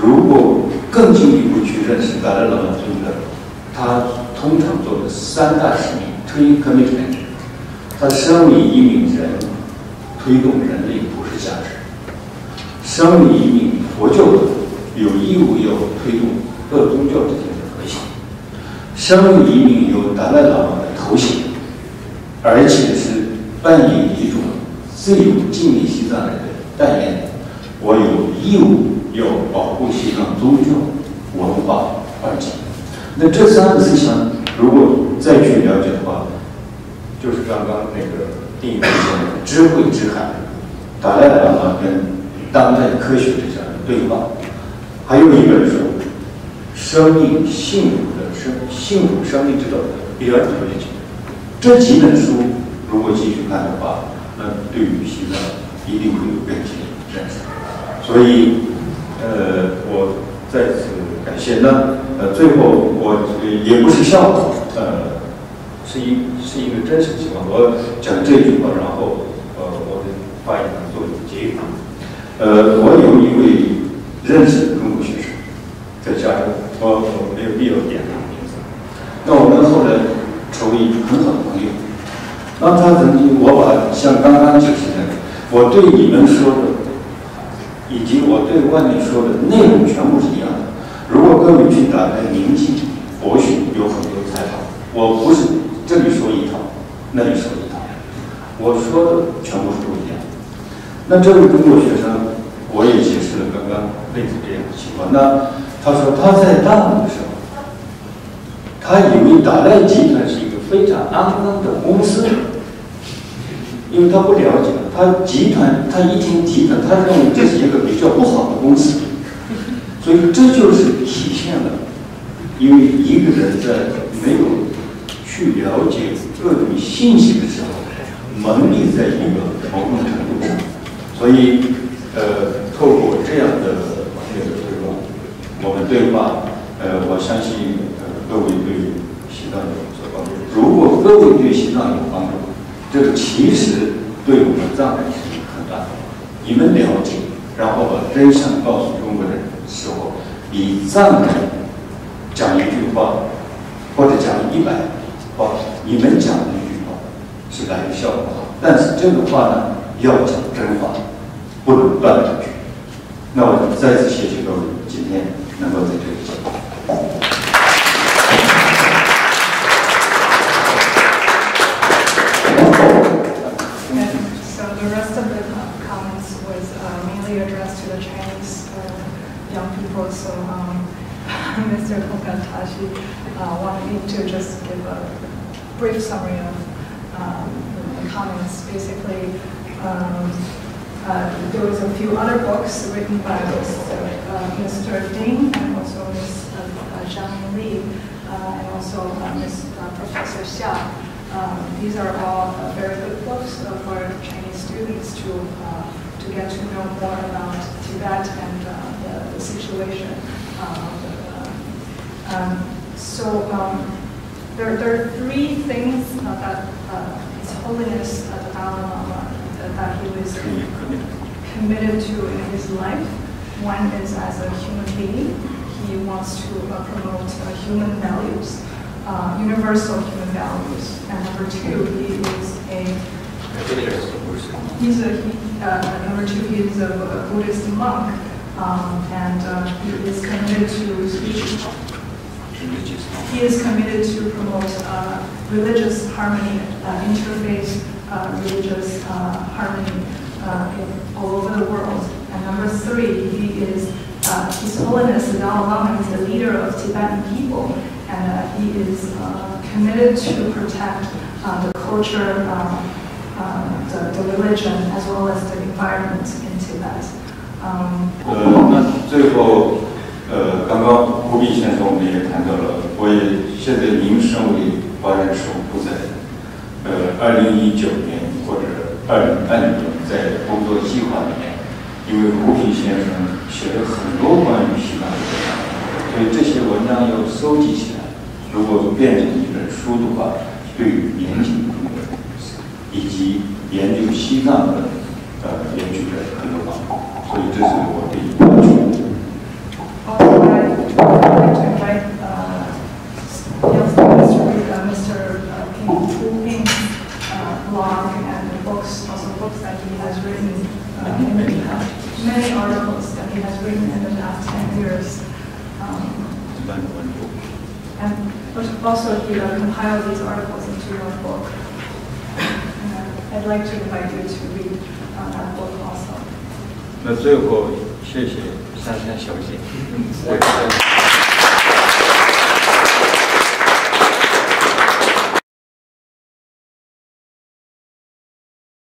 如果更进一步去认识达赖喇嘛尊者，他通常做的三大使命。推革命他身为一名人，推动人类普世价值；身为一名佛教徒，有义务要推动各宗教之间的和谐；身为一名有达赖喇嘛的头衔，而且是扮演一种自由敬礼西藏人的代言人，我有义务要保护西藏宗教、文化、环境。那这三个思想。如果再去了解的话，就是刚刚那个定义出现的智慧之海，达赖喇嘛跟当代科学之间的对话，还有一本书《生命幸福的生幸福生命之道》的第二条理解。这几本书如果继续看的话，那对于西藏一定会有更深的认识。所以，呃，我再次感谢那。呃，最后我也不是笑话，呃，是一是一个真实情况。我讲这句话，然后呃，我的发言做结语。呃，我有一位认识的中国学生，在加州，我我没有必要点他的名字。那我们后来成为很好的朋友。那他曾经，我把像刚刚就是的，我对你们说的，以及我对外面说的内容全部是一样的。如果各位去打开明镜、博讯，有很多采访，我不是这里说一套，那里说一套，我说的全部是不一样。那这位中国学生，我也解释了刚刚类似这样的情况。那他说他在大陆的时候，他以为达赖集团是一个非常肮脏的公司，因为他不了解，他集团他一听集团，他认为这是一个比较不好的公司。所以这就是体现了，因为一个人在没有去了解各种信息的时候，蒙蔽在一个某种程度上。所以，呃，透过这样的那个对话，我们对话，呃，我相信呃各位对西藏有所帮助。如果各位对西藏有帮助，这个其实对我们藏人是很大的。你们了解，然后把真相告诉中国人的。时候，比藏人讲一句话，或者讲一百话，你们讲的那句话是来的效果好。但是这个话呢，要讲真话，不能断章取义。那我再次谢谢各位，今天能够在这里 Mr. Kunga Tashi uh, wanted me to just give a brief summary of um, the comments. Basically, um, uh, there was a few other books written by Mr. Uh, Mr. Ding and also Ms. Uh, Zhang Li, uh, and also uh, Ms. Professor Xia. Um, these are all very good books for Chinese students to to get to know more about Tibet and the, the situation. Uh, of the, uh, um, so um, there, there are three things uh, that uh, His Holiness the Dalai Lama that, he was committed to in his life. One is as a human being, he wants to uh, promote uh, human values, uh, universal human values. And number two, he is a He's a, he, uh, number two, he is a, a Buddhist monk, um, and uh, he is committed to, he is committed to promote uh, religious harmony, uh, interfaith uh, religious uh, harmony uh, in, all over the world. And number three, he is, uh, His Holiness the Dalai Lama is the leader of Tibetan people, and uh, he is uh, committed to protect uh, the culture, um, uh, the, the religion, as well as the environment in Tibet. Um, 呃，那最后， 呃，刚刚胡斌先生我们也谈到了，我也现在您身为华人首部在，呃，二零一九年或者二零二零年在工作计划里面，因为胡平先生写了很多关于西藏的文章，所以这些文章要收集起来，如果变成一本书的话，对于严谨度的以及研究西藏的呃研究的很多帮助，所以这是我的要求。Also, I'd like to invite uh, Mr. Ping Fu Ping's blog and the books, also books that he has written, many articles that he has written in the past 10 years. And also, he uh, compiled these articles into your book. I'd like to invite you to read uh, that book also. 那最后，谢谢珊珊小姐。我觉得